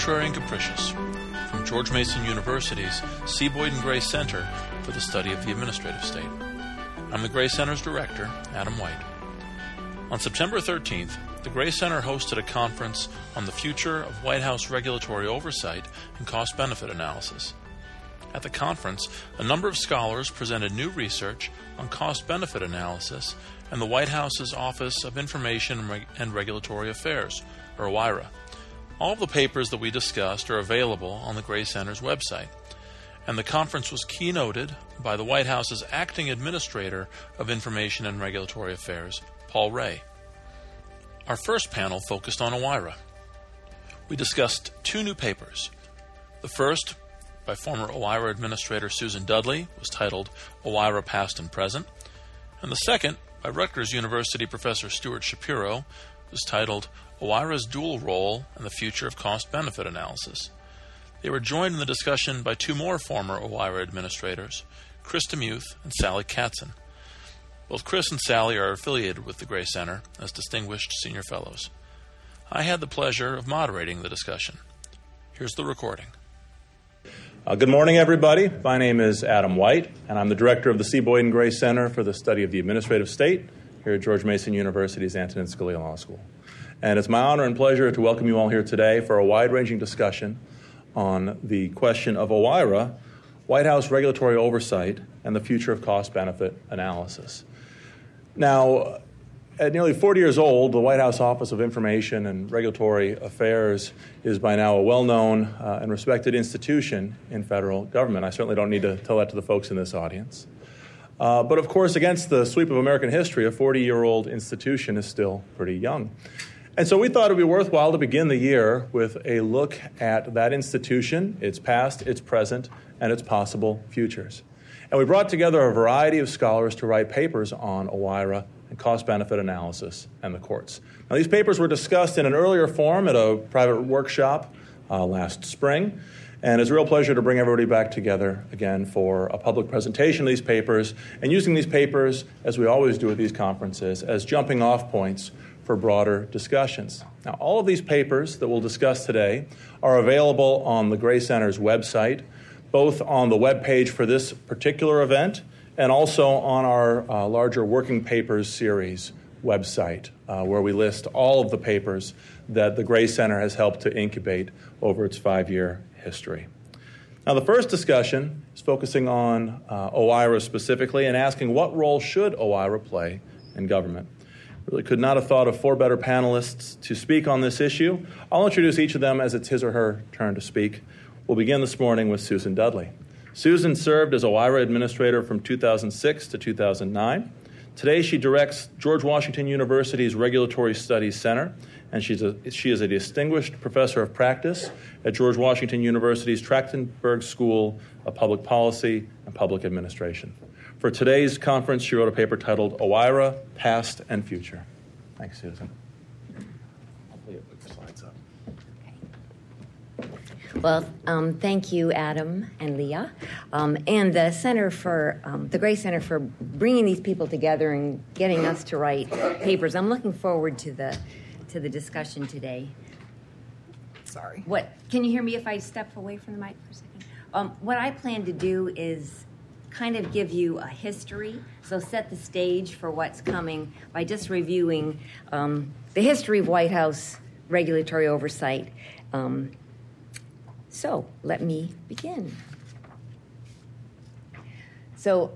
Arbitrary and Capricious from George Mason University's C. Boyden Gray Center for the Study of the Administrative State. I'm the Gray Center's director, Adam White. On September 13th, the Gray Center hosted a conference on the future of White House regulatory oversight and cost benefit analysis. At the conference, a number of scholars presented new research on cost benefit analysis and the White House's Office of Information and Regulatory Affairs, or OIRA. All the papers that we discussed are available on the Gray Center's website. And the conference was keynoted by the White House's acting administrator of Information and Regulatory Affairs, Paul Ray. Our first panel focused on OIRA. We discussed two new papers. The first, by former OIRA Administrator Susan Dudley, was titled OIRA Past and Present, and the second, by Rutgers University professor Stuart Shapiro, was titled OIRA's Dual Role and the Future of Cost Benefit Analysis. They were joined in the discussion by two more former OIRA administrators, Chris DeMuth and Sally Katzen. Both Chris and Sally are affiliated with the Gray Center as distinguished senior fellows. I had the pleasure of moderating the discussion. Here's the recording. Uh, good morning, everybody. My name is Adam White, and I'm the director of the C. Boyden Gray Center for the Study of the Administrative State here at George Mason University's Antonin Scalia Law School. And it's my honor and pleasure to welcome you all here today for a wide ranging discussion on the question of OIRA, White House regulatory oversight, and the future of cost benefit analysis. Now, at nearly 40 years old, the White House Office of Information and Regulatory Affairs is by now a well known uh, and respected institution in federal government. I certainly don't need to tell that to the folks in this audience. Uh, but of course, against the sweep of American history, a 40 year old institution is still pretty young. And so we thought it would be worthwhile to begin the year with a look at that institution, its past, its present, and its possible futures. And we brought together a variety of scholars to write papers on OIRA and cost benefit analysis and the courts. Now, these papers were discussed in an earlier form at a private workshop uh, last spring. And it's a real pleasure to bring everybody back together again for a public presentation of these papers and using these papers, as we always do at these conferences, as jumping off points for broader discussions. Now, all of these papers that we'll discuss today are available on the Gray Center's website, both on the web page for this particular event and also on our uh, larger Working Papers series website, uh, where we list all of the papers that the Gray Center has helped to incubate over its five year history. Now, the first discussion is focusing on uh, OIRA specifically and asking what role should OIRA play in government. Really could not have thought of four better panelists to speak on this issue. I'll introduce each of them as it's his or her turn to speak. We'll begin this morning with Susan Dudley. Susan served as OIRA administrator from 2006 to 2009. Today, she directs George Washington University's Regulatory Studies Center, and she's a, she is a distinguished professor of practice at George Washington University's Trachtenberg School of Public Policy and Public Administration. For today's conference, she wrote a paper titled OIRA Past and Future. Thanks, Susan. Hopefully it puts the slides up. Okay. Well, um, thank you, Adam and Leah, um, and the Center for um, the Gray Center for bringing these people together and getting us to write papers. I'm looking forward to the to the discussion today. Sorry. What can you hear me if I step away from the mic for a second? Um, what I plan to do is kind of give you a history, so set the stage for what's coming by just reviewing um, the history of White House regulatory oversight. Um, so let me begin. So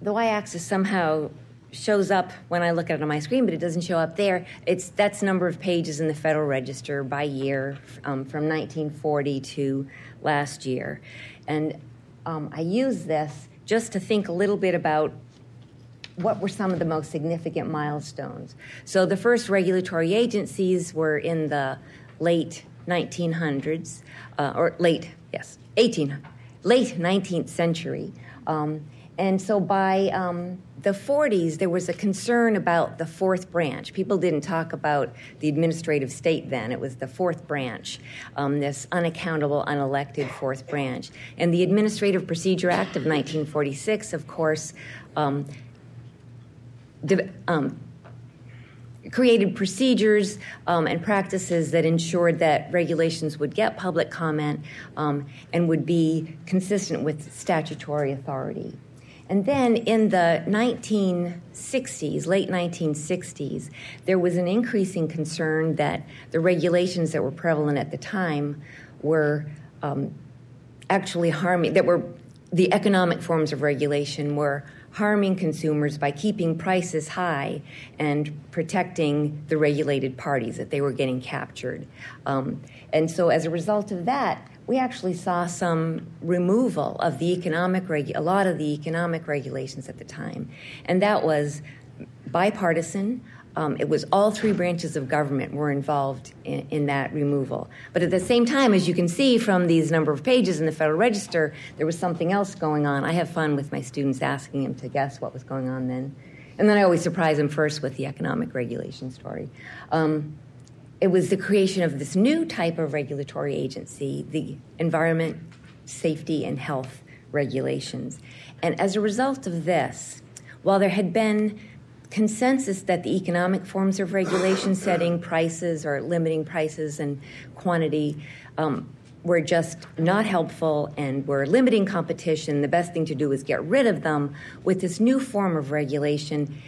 the y-axis somehow shows up when I look at it on my screen, but it doesn't show up there. It's that's number of pages in the Federal Register by year um, from 1940 to last year, and um, I use this just to think a little bit about what were some of the most significant milestones. So the first regulatory agencies were in the late 1900s, uh, or late, yes, 18, late 19th century. Um, and so by um, the 40s, there was a concern about the fourth branch. People didn't talk about the administrative state then, it was the fourth branch, um, this unaccountable, unelected fourth branch. And the Administrative Procedure Act of 1946, of course, um, um created procedures um, and practices that ensured that regulations would get public comment um, and would be consistent with statutory authority. And then in the 1960s, late 1960s, there was an increasing concern that the regulations that were prevalent at the time were um, actually harming, that were the economic forms of regulation were harming consumers by keeping prices high and protecting the regulated parties, that they were getting captured. Um, and so, as a result of that, we actually saw some removal of the economic regu- a lot of the economic regulations at the time, and that was bipartisan. Um, it was all three branches of government were involved in, in, that removal. But at the same time, as you can see from these number of pages in the Federal Register, there was something else going on. I have fun with my students asking them to guess what was going on then. And then I always surprise them first with the economic regulation story. Um, it was the creation of this new type of regulatory agency, the Environment, Safety, and Health Regulations. And as a result of this, while there had been consensus that the economic forms of regulation, setting prices or limiting prices and quantity, um, were just not helpful and were limiting competition. The best thing to do was get rid of them. With this new form of regulation,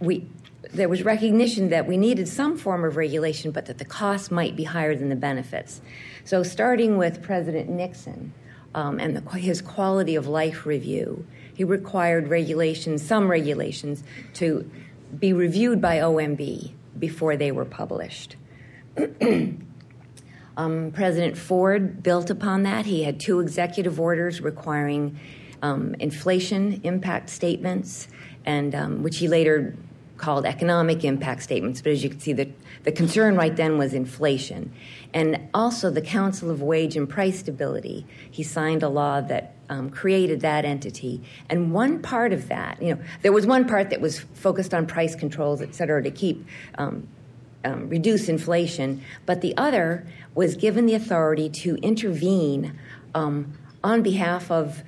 we there was recognition that we needed some form of regulation, but that the costs might be higher than the benefits. So, starting with President Nixon um, and the, his quality of life review, he required regulations, some regulations, to be reviewed by OMB before they were published. um, President Ford built upon that. He had two executive orders requiring um, inflation impact statements, and um, which he later called economic impact statements. But as you can see, the, the concern right then was inflation. And also the Council of Wage and Price Stability. He signed a law that um, created that entity. And one part of that, you know, there was one part that was focused on price controls, et cetera, to keep um, um, reduce inflation, but the other was given the authority to intervene um, on behalf of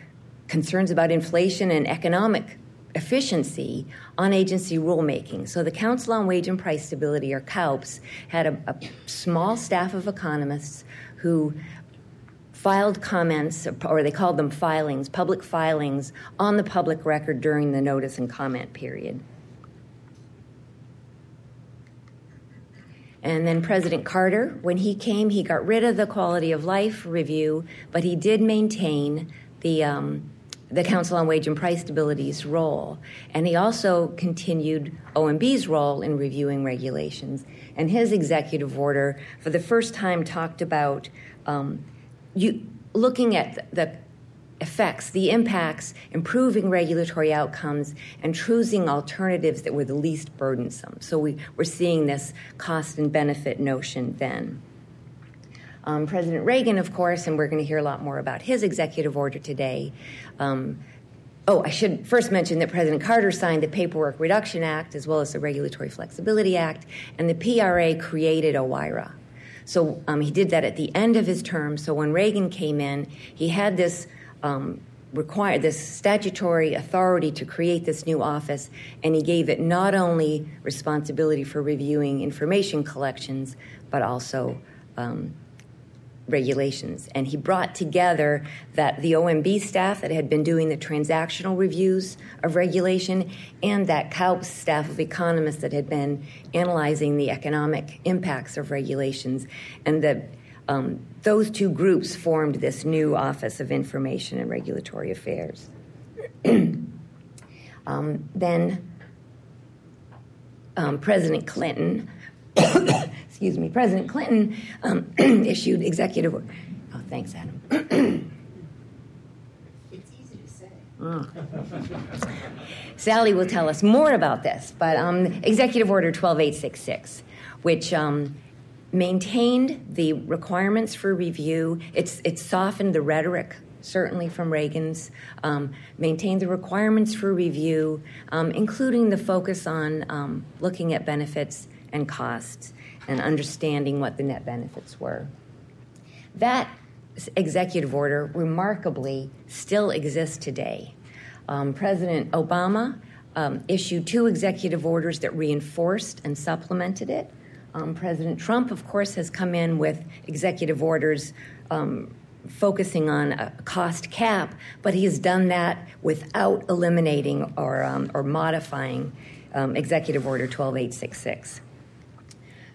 concerns about inflation and economic efficiency on agency rulemaking. So the Council on Wage and Price Stability, or COWPS, had a, a small staff of economists who filed comments, or they called them filings, public filings, on the public record during the notice and comment period. And then President Carter, when he came, he got rid of the quality of life review, but he did maintain the um, the Council on Wage and Price Stability's role. And he also continued OMB's role in reviewing regulations. And his executive order, for the first time, talked about um, you looking at the effects, the impacts, improving regulatory outcomes, and choosing alternatives that were the least burdensome. So we, we're seeing this cost and benefit notion then. Um, President Reagan, of course, and we're going to hear a lot more about his executive order today. Um, oh, I should first mention that President Carter signed the Paperwork Reduction Act as well as the Regulatory Flexibility Act, and the PRA created OIRA. So um, he did that at the end of his term. So when Reagan came in, he had this um, require this statutory authority to create this new office, and he gave it not only responsibility for reviewing information collections, but also um, regulations. And he brought together that the OMB staff that had been doing the transactional reviews of regulation and that COWPS staff of economists that had been analyzing the economic impacts of regulations. And that um, those two groups formed this new Office of Information and Regulatory Affairs. um, then um, President Clinton excuse me, President Clinton um, issued executive. Order. Oh, thanks, Adam. it's easy to say. Oh. Sally will tell us more about this, but um, Executive Order 12866, which um, maintained the requirements for review. It's, it softened the rhetoric certainly from Reagan's, um, maintained the requirements for review, um, including the focus on um, looking at benefits and costs and understanding what the net benefits were. That executive order remarkably still exists today. Um, President Obama um, issued two executive orders that reinforced and supplemented it. Um, President Trump, of course, has come in with executive orders um, focusing on a cost cap, but he has done that without eliminating or, um, or modifying um, Executive Order 12866.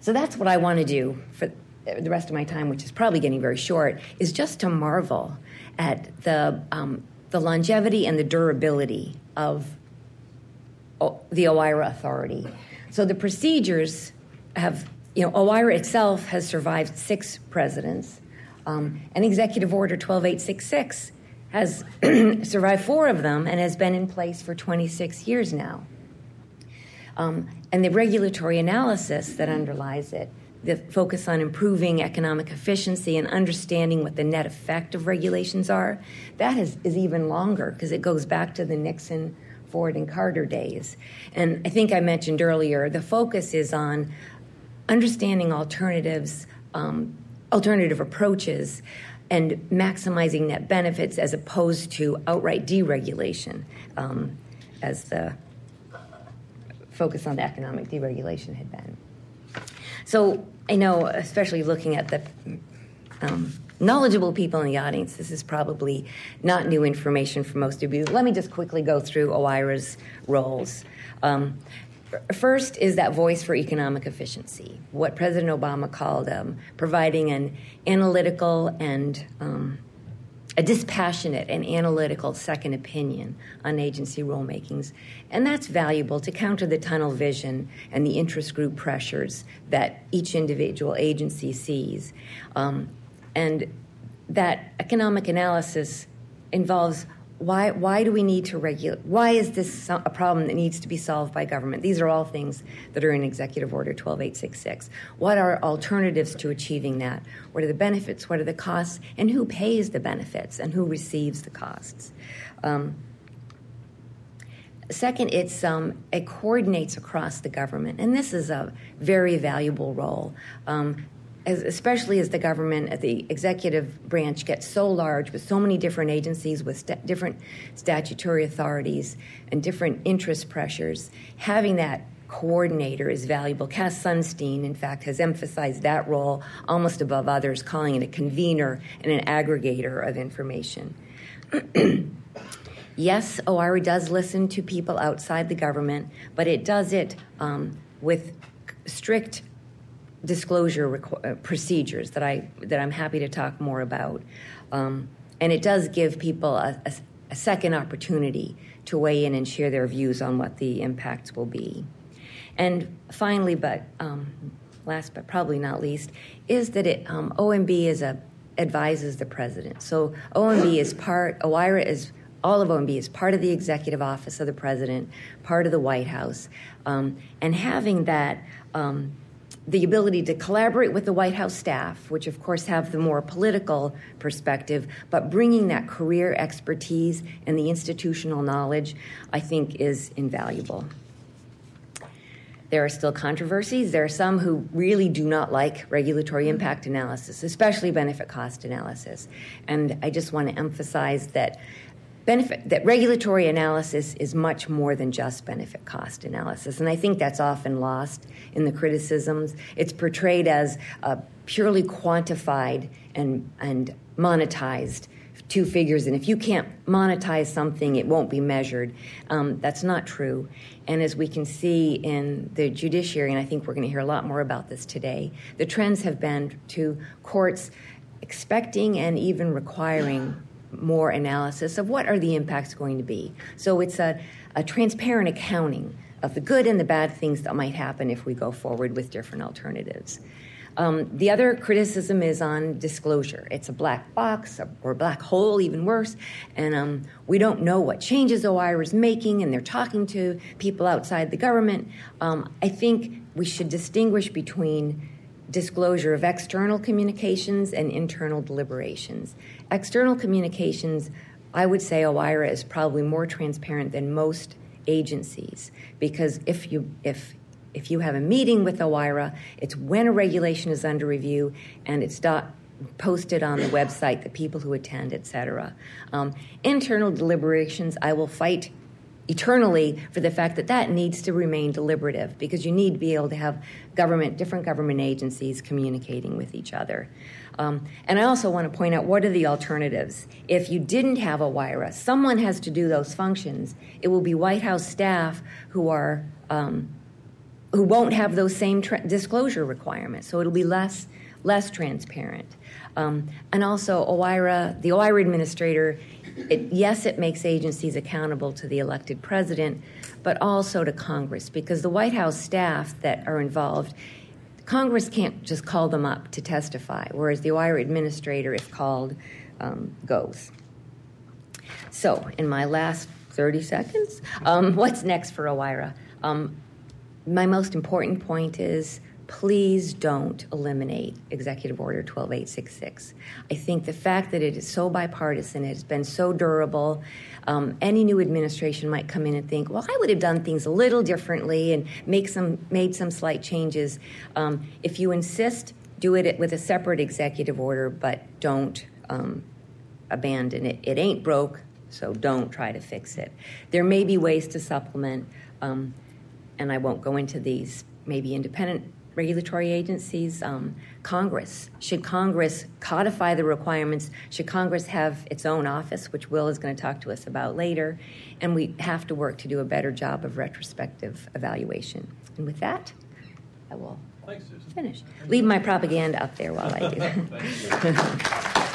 So that's what I want to do for the rest of my time, which is probably getting very short, is just to marvel at the, um, the longevity and the durability of the OIRA authority. So the procedures have, you know, OIRA itself has survived six presidents. Um, and Executive Order 12866 has survived four of them and has been in place for 26 years now. Um, and the regulatory analysis that underlies it, the focus on improving economic efficiency and understanding what the net effect of regulations are, that is, is even longer because it goes back to the Nixon Ford and Carter days. And I think I mentioned earlier, the focus is on understanding alternatives, um, alternative approaches, and maximizing net benefits as opposed to outright deregulation, um, as the focus on the economic deregulation had been. So I know, especially looking at the um, knowledgeable people in the audience, this is probably not new information for most of you. Let me just quickly go through OIRA's roles. Um, first is that voice for economic efficiency, what President Obama called um, providing an analytical and um, a dispassionate and analytical second opinion on agency rulemakings. And that's valuable to counter the tunnel vision and the interest group pressures that each individual agency sees. Um, and that economic analysis involves why, why do we need to regulate? Why is this a problem that needs to be solved by government? These are all things that are in Executive Order 12866. What are alternatives to achieving that? What are the benefits? What are the costs? And who pays the benefits and who receives the costs? Um, second, it's, um, it coordinates across the government, and this is a very valuable role. Um, as, especially as the government, at the executive branch gets so large with so many different agencies with st- different statutory authorities and different interest pressures, having that coordinator is valuable. Cass Sunstein, in fact, has emphasized that role almost above others, calling it a convener and an aggregator of information. yes, OIRA does listen to people outside the government, but it does it um, with strict disclosure uh, procedures that I that I'm happy to talk more about, um, and it does give people a, a, a, second opportunity to weigh in and share their views on what the impacts will be. And finally, but um, last but probably not least, is that it um, OMB is a advises the president. So OMB is part. OIRA is all of OMB is part of the executive office of the president, part of the White House, um, and having that um, the ability to collaborate with the White House staff, which of course have the more political perspective, but bringing that career expertise and the institutional knowledge, I think, is invaluable. There are still controversies. There are some who really do not like regulatory mm-hmm. impact analysis, especially benefit cost analysis. And I just want to emphasize that benefit that regulatory analysis is much more than just benefit cost analysis. And i think that's often lost in the criticisms. It's portrayed as purely quantified and and monetized two figures. And if you can't monetize something it won't be measured. Um, that's not true. And as we can see in the judiciary and i think we're going to hear a lot more about this today the trends have been to courts expecting and even requiring more analysis of what are the impacts going to be. So it's a, a transparent accounting of the good and the bad things that might happen if we go forward with different alternatives. Um, the other criticism is on disclosure. It's a black box or black hole, even worse, and um, we don't know what changes OIRA is making, and they're talking to people outside the government. Um, I think we should distinguish between disclosure of external communications and internal deliberations. External communications, I would say OIRA is probably more transparent than most agencies because if you if if you have a meeting with OIRA, it's when a regulation is under review and it's posted on the website, the people who attend, et cetera. Um, internal deliberations, I will fight eternally for the fact that that needs to remain deliberative because you need to be able to have government, different government agencies communicating with each other. Um, and I also want to point out what are the alternatives. If you didn't have a OIRA, someone has to do those functions. It will be White House staff who are um, who won't have those same tra- disclosure requirements. So it'll be less less transparent. Um, and also, OIRA, the OIRA administrator, it, yes, it makes agencies accountable to the elected president, but also to Congress because the White House staff that are involved Congress can't just call them up to testify, whereas the OIRA administrator, if called, um, goes. So, in my last 30 seconds, um, what's next for OIRA? Um, my most important point is please don't eliminate Executive Order 12866. I think the fact that it is so bipartisan, it has been so durable, um, any new administration might come in and think, well, I would have done things a little differently and make some, made some slight changes. Um, if you insist, do it with a separate executive order, but don't um, abandon it. It ain't broke, so don't try to fix it. There may be ways to supplement, um, and I won't go into these, maybe independent regulatory agencies, um, Congress. Should Congress codify the requirements? Should Congress have its own office, which Will is going to talk to us about later? And we have to work to do a better job of retrospective evaluation. And with that, I will Thanks, finish. Leave my propaganda up there while I do.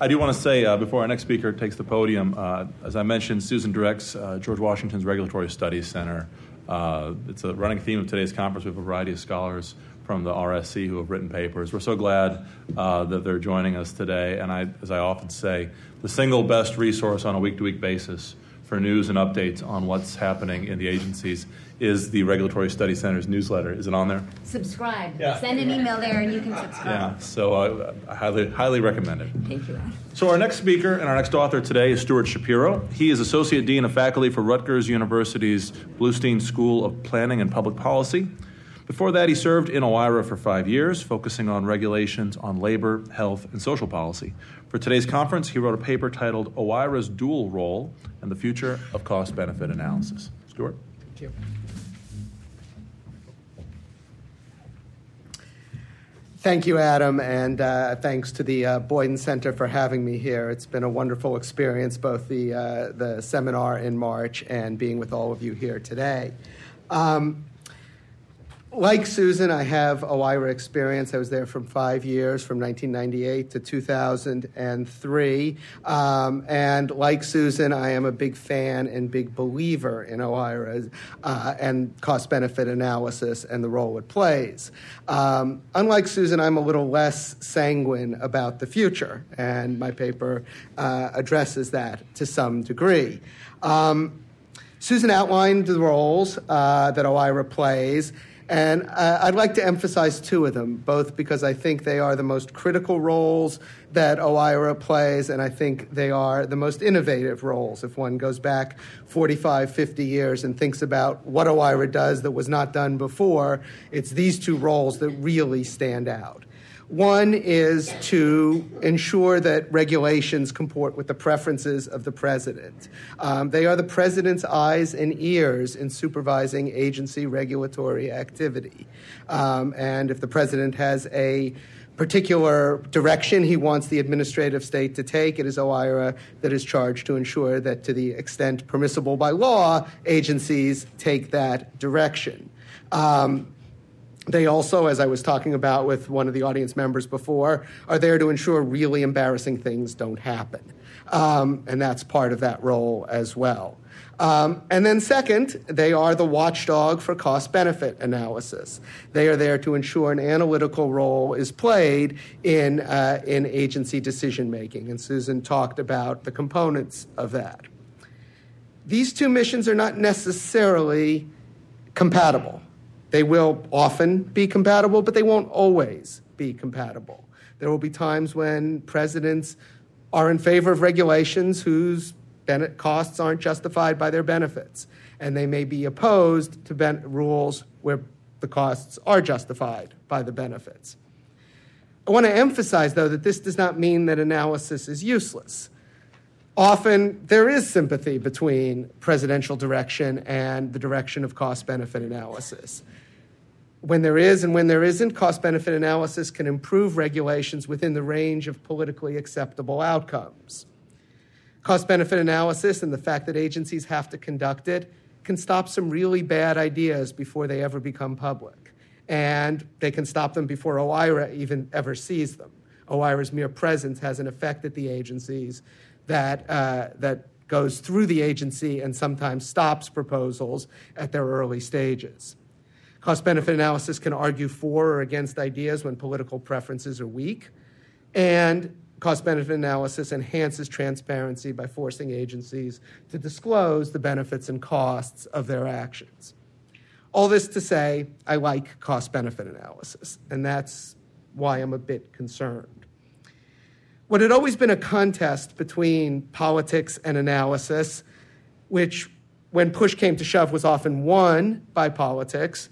I do want to say uh, before our next speaker takes the podium, uh, as I mentioned, Susan directs uh, George Washington's Regulatory Studies Center. Uh, it's a running theme of today's conference. We have a variety of scholars from the RSC who have written papers. We're so glad uh, that they're joining us today. And I, as I often say, the single best resource on a week to week basis for news and updates on what's happening in the agencies is the Regulatory Study Center's newsletter. Is it on there? subscribe. Yeah. Send an email there and you can subscribe. Yeah. So uh, I highly, highly recommend it. Thank you. So, our next speaker and our next author today is Stuart Shapiro. He is Associate Dean of Faculty for Rutgers University's Bloustein School of Planning and Public Policy. Before that, he served in OIRA for five years, focusing on regulations on labor, health, and social policy. For today's conference, he wrote a paper titled OIRA's Dual Role and the Future of Cost Benefit Analysis. Stuart? Thank you. Thank you, Adam, and uh, thanks to the uh, Boyden Center for having me here. It's been a wonderful experience, both the, uh, the seminar in March and being with all of you here today. Um, like Susan, I have OIRA experience. I was there from five years, from 1998 to 2003. Um, and like Susan, I am a big fan and big believer in OIRA uh, and cost benefit analysis and the role it plays. Um, unlike Susan, I'm a little less sanguine about the future, and my paper uh, addresses that to some degree. Um, Susan outlined the roles uh, that OIRA plays. And uh, I'd like to emphasize two of them, both because I think they are the most critical roles that OIRA plays, and I think they are the most innovative roles. If one goes back 45, 50 years and thinks about what OIRA does that was not done before, it's these two roles that really stand out. One is to ensure that regulations comport with the preferences of the president. Um, they are the president's eyes and ears in supervising agency regulatory activity. Um, and if the president has a particular direction he wants the administrative state to take, it is OIRA that is charged to ensure that, to the extent permissible by law, agencies take that direction. Um, they also, as I was talking about with one of the audience members before, are there to ensure really embarrassing things don't happen. Um, and that's part of that role as well. Um, and then, second, they are the watchdog for cost benefit analysis. They are there to ensure an analytical role is played in, uh, in agency decision making. And Susan talked about the components of that. These two missions are not necessarily compatible. They will often be compatible, but they won't always be compatible. There will be times when presidents are in favor of regulations whose costs aren't justified by their benefits, and they may be opposed to ben- rules where the costs are justified by the benefits. I want to emphasize, though, that this does not mean that analysis is useless. Often there is sympathy between presidential direction and the direction of cost benefit analysis. When there is and when there isn't, cost benefit analysis can improve regulations within the range of politically acceptable outcomes. Cost benefit analysis and the fact that agencies have to conduct it can stop some really bad ideas before they ever become public. And they can stop them before OIRA even ever sees them. OIRA's mere presence has an effect at the agencies that, uh, that goes through the agency and sometimes stops proposals at their early stages. Cost benefit analysis can argue for or against ideas when political preferences are weak. And cost benefit analysis enhances transparency by forcing agencies to disclose the benefits and costs of their actions. All this to say, I like cost benefit analysis, and that's why I'm a bit concerned what had always been a contest between politics and analysis, which, when push came to shove, was often won by politics,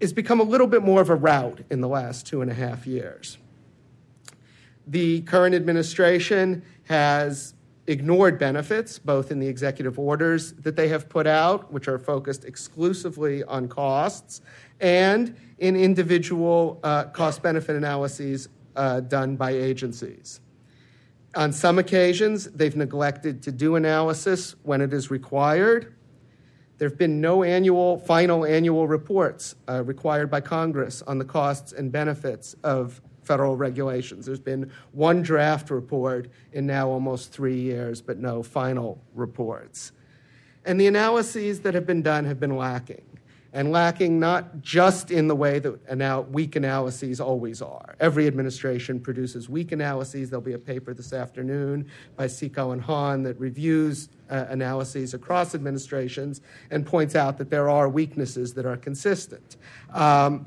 has become a little bit more of a rout in the last two and a half years. The current administration has ignored benefits, both in the executive orders that they have put out, which are focused exclusively on costs, and in individual uh, cost benefit analyses uh, done by agencies. On some occasions, they've neglected to do analysis when it is required. There have been no annual, final annual reports uh, required by Congress on the costs and benefits of federal regulations. There's been one draft report in now almost three years, but no final reports. And the analyses that have been done have been lacking and lacking not just in the way that weak analyses always are. Every administration produces weak analyses. There'll be a paper this afternoon by Cecot and Hahn that reviews uh, analyses across administrations and points out that there are weaknesses that are consistent. Um,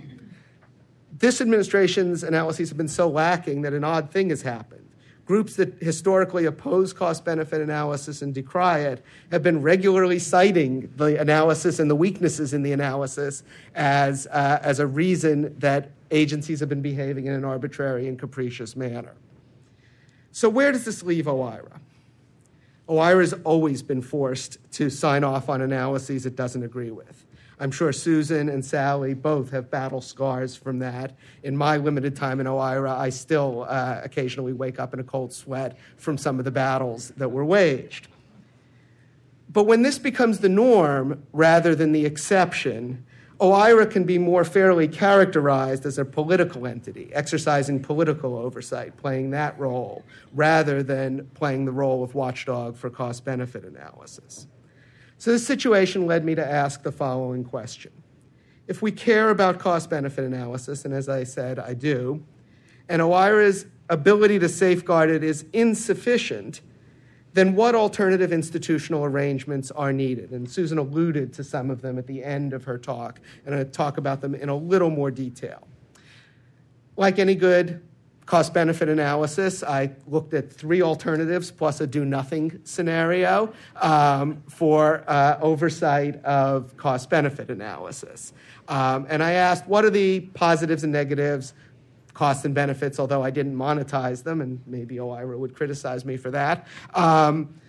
this administration's analyses have been so lacking that an odd thing has happened Groups that historically oppose cost benefit analysis and decry it have been regularly citing the analysis and the weaknesses in the analysis as, uh, as a reason that agencies have been behaving in an arbitrary and capricious manner. So, where does this leave OIRA? OIRA has always been forced to sign off on analyses it doesn't agree with. I'm sure Susan and Sally both have battle scars from that. In my limited time in OIRA, I still uh, occasionally wake up in a cold sweat from some of the battles that were waged. But when this becomes the norm rather than the exception, OIRA can be more fairly characterized as a political entity, exercising political oversight, playing that role, rather than playing the role of watchdog for cost benefit analysis. So this situation led me to ask the following question. If we care about cost benefit analysis, and as I said, I do, and OIRA's ability to safeguard it is insufficient, then what alternative institutional arrangements are needed? And Susan alluded to some of them at the end of her talk, and I'll talk about them in a little more detail. Like any good cost benefit analysis, I looked at three alternatives plus a do nothing scenario um, for uh, oversight of cost benefit analysis. Um, and I asked what are the positives and negatives, costs and benefits, although I didn't monetize them, and maybe OIRA would criticize me for that. Um,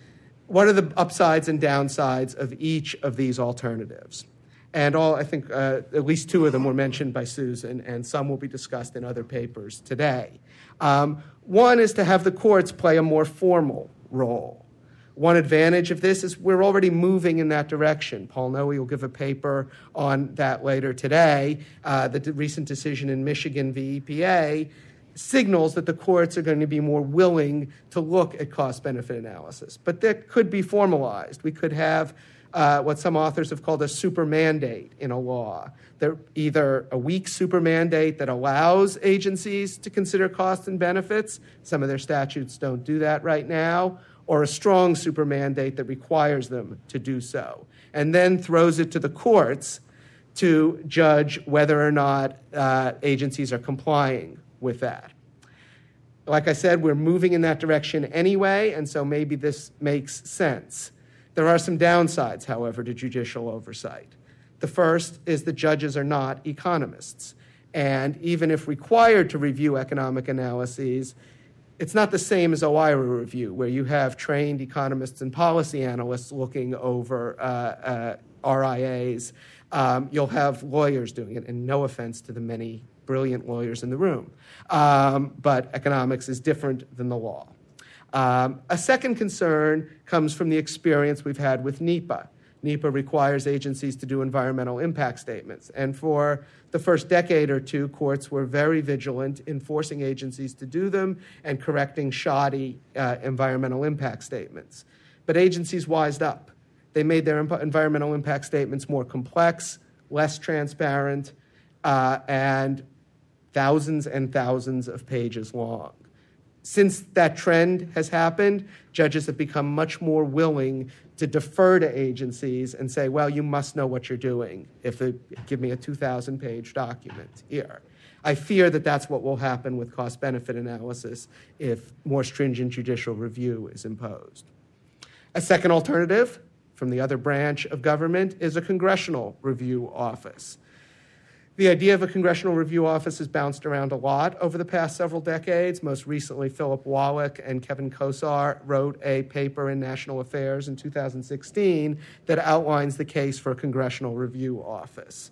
what are the upsides and downsides of each of these alternatives? And all, I think uh, at least two of them were mentioned by Susan, and some will be discussed in other papers today. Um, one is to have the courts play a more formal role. One advantage of this is we're already moving in that direction. Paul Noe will give a paper on that later today. Uh, the recent decision in Michigan v. EPA signals that the courts are going to be more willing to look at cost benefit analysis. But that could be formalized. We could have uh, what some authors have called a super mandate in a law. They're either a weak super mandate that allows agencies to consider costs and benefits, some of their statutes don't do that right now, or a strong super mandate that requires them to do so, and then throws it to the courts to judge whether or not uh, agencies are complying with that. Like I said, we're moving in that direction anyway, and so maybe this makes sense. There are some downsides, however, to judicial oversight. The first is that judges are not economists. And even if required to review economic analyses, it's not the same as OIRA review, where you have trained economists and policy analysts looking over uh, uh, RIAs. Um, you'll have lawyers doing it, and no offense to the many brilliant lawyers in the room. Um, but economics is different than the law. Um, a second concern comes from the experience we've had with NEPA. NEPA requires agencies to do environmental impact statements. And for the first decade or two, courts were very vigilant in forcing agencies to do them and correcting shoddy uh, environmental impact statements. But agencies wised up. They made their imp- environmental impact statements more complex, less transparent, uh, and thousands and thousands of pages long since that trend has happened, judges have become much more willing to defer to agencies and say, well, you must know what you're doing if they give me a 2,000 page document here. I fear that that's what will happen with cost benefit analysis if more stringent judicial review is imposed. A second alternative from the other branch of government is a congressional review office. The idea of a congressional review office has bounced around a lot over the past several decades. Most recently, Philip Wallach and Kevin Kosar wrote a paper in National Affairs in 2016 that outlines the case for a congressional review office.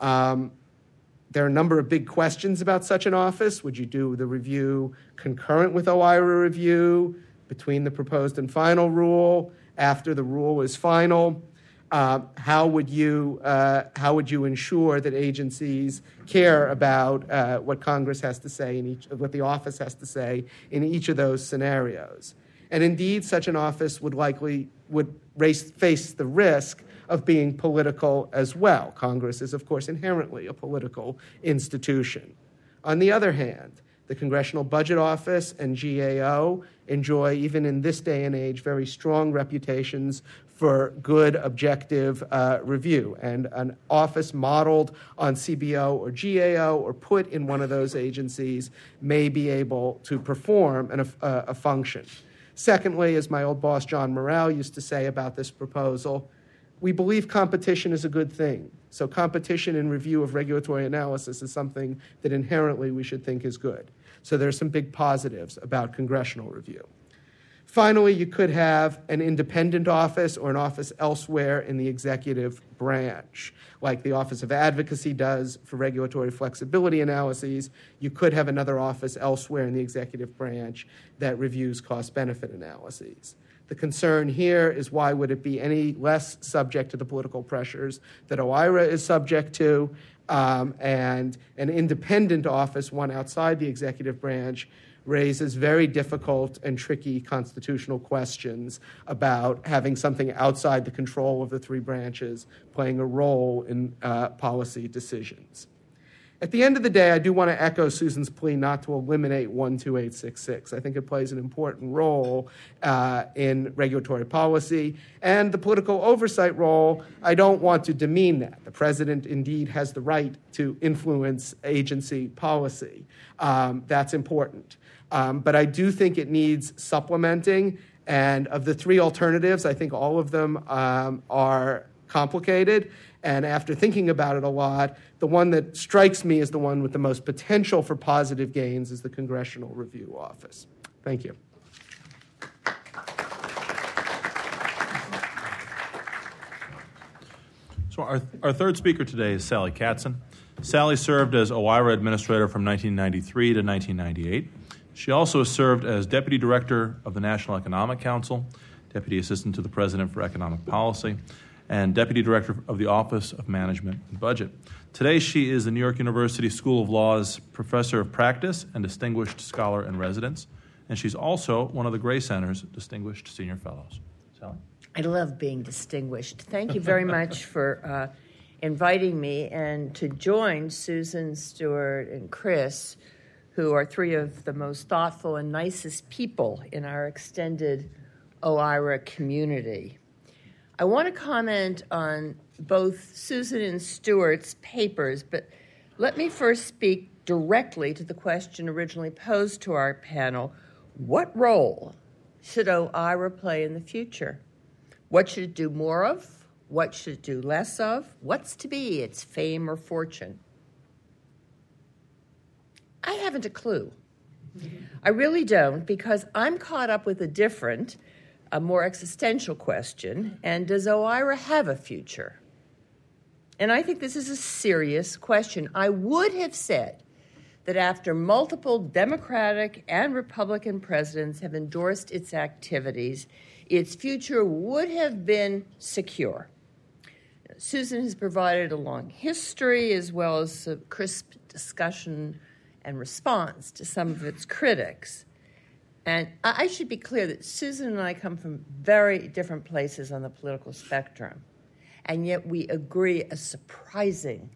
Um, there are a number of big questions about such an office. Would you do the review concurrent with OIRA review, between the proposed and final rule, after the rule is final? Uh, how would you uh, how would you ensure that agencies care about uh, what Congress has to say in each what the office has to say in each of those scenarios? And indeed, such an office would likely would race, face the risk of being political as well. Congress is, of course, inherently a political institution. On the other hand, the Congressional Budget Office and GAO enjoy, even in this day and age, very strong reputations for good objective uh, review. And an office modeled on CBO or GAO or put in one of those agencies may be able to perform an, a, a function. Secondly, as my old boss John Morrall used to say about this proposal, we believe competition is a good thing. So, competition in review of regulatory analysis is something that inherently we should think is good. So, there are some big positives about congressional review. Finally, you could have an independent office or an office elsewhere in the executive branch, like the Office of Advocacy does for regulatory flexibility analyses. You could have another office elsewhere in the executive branch that reviews cost benefit analyses. The concern here is why would it be any less subject to the political pressures that OIRA is subject to? Um, and an independent office, one outside the executive branch, raises very difficult and tricky constitutional questions about having something outside the control of the three branches playing a role in uh, policy decisions. At the end of the day, I do want to echo Susan's plea not to eliminate 12866. I think it plays an important role uh, in regulatory policy. And the political oversight role, I don't want to demean that. The president indeed has the right to influence agency policy. Um, that's important. Um, but I do think it needs supplementing. And of the three alternatives, I think all of them um, are complicated. And after thinking about it a lot, the one that strikes me as the one with the most potential for positive gains is the Congressional Review Office. Thank you. So, our, our third speaker today is Sally Katzen. Sally served as OIRA administrator from 1993 to 1998. She also served as Deputy Director of the National Economic Council, Deputy Assistant to the President for Economic Policy, and Deputy Director of the Office of Management and Budget. Today, she is the New York University School of Law's Professor of Practice and Distinguished Scholar in Residence, and she's also one of the Gray Center's Distinguished Senior Fellows. Sally? I love being distinguished. Thank you very much for uh, inviting me and to join Susan, Stuart, and Chris who are three of the most thoughtful and nicest people in our extended OIRA community. I want to comment on both Susan and Stuart's papers, but let me first speak directly to the question originally posed to our panel What role should OIRA play in the future? What should it do more of? What should it do less of? What's to be its fame or fortune? I haven't a clue. I really don't because I'm caught up with a different, a more existential question. And does OIRA have a future? And I think this is a serious question. I would have said that after multiple Democratic and Republican presidents have endorsed its activities, its future would have been secure. Susan has provided a long history as well as a crisp discussion and response to some of its critics. And I should be clear that Susan and I come from very different places on the political spectrum, and yet we agree a surprising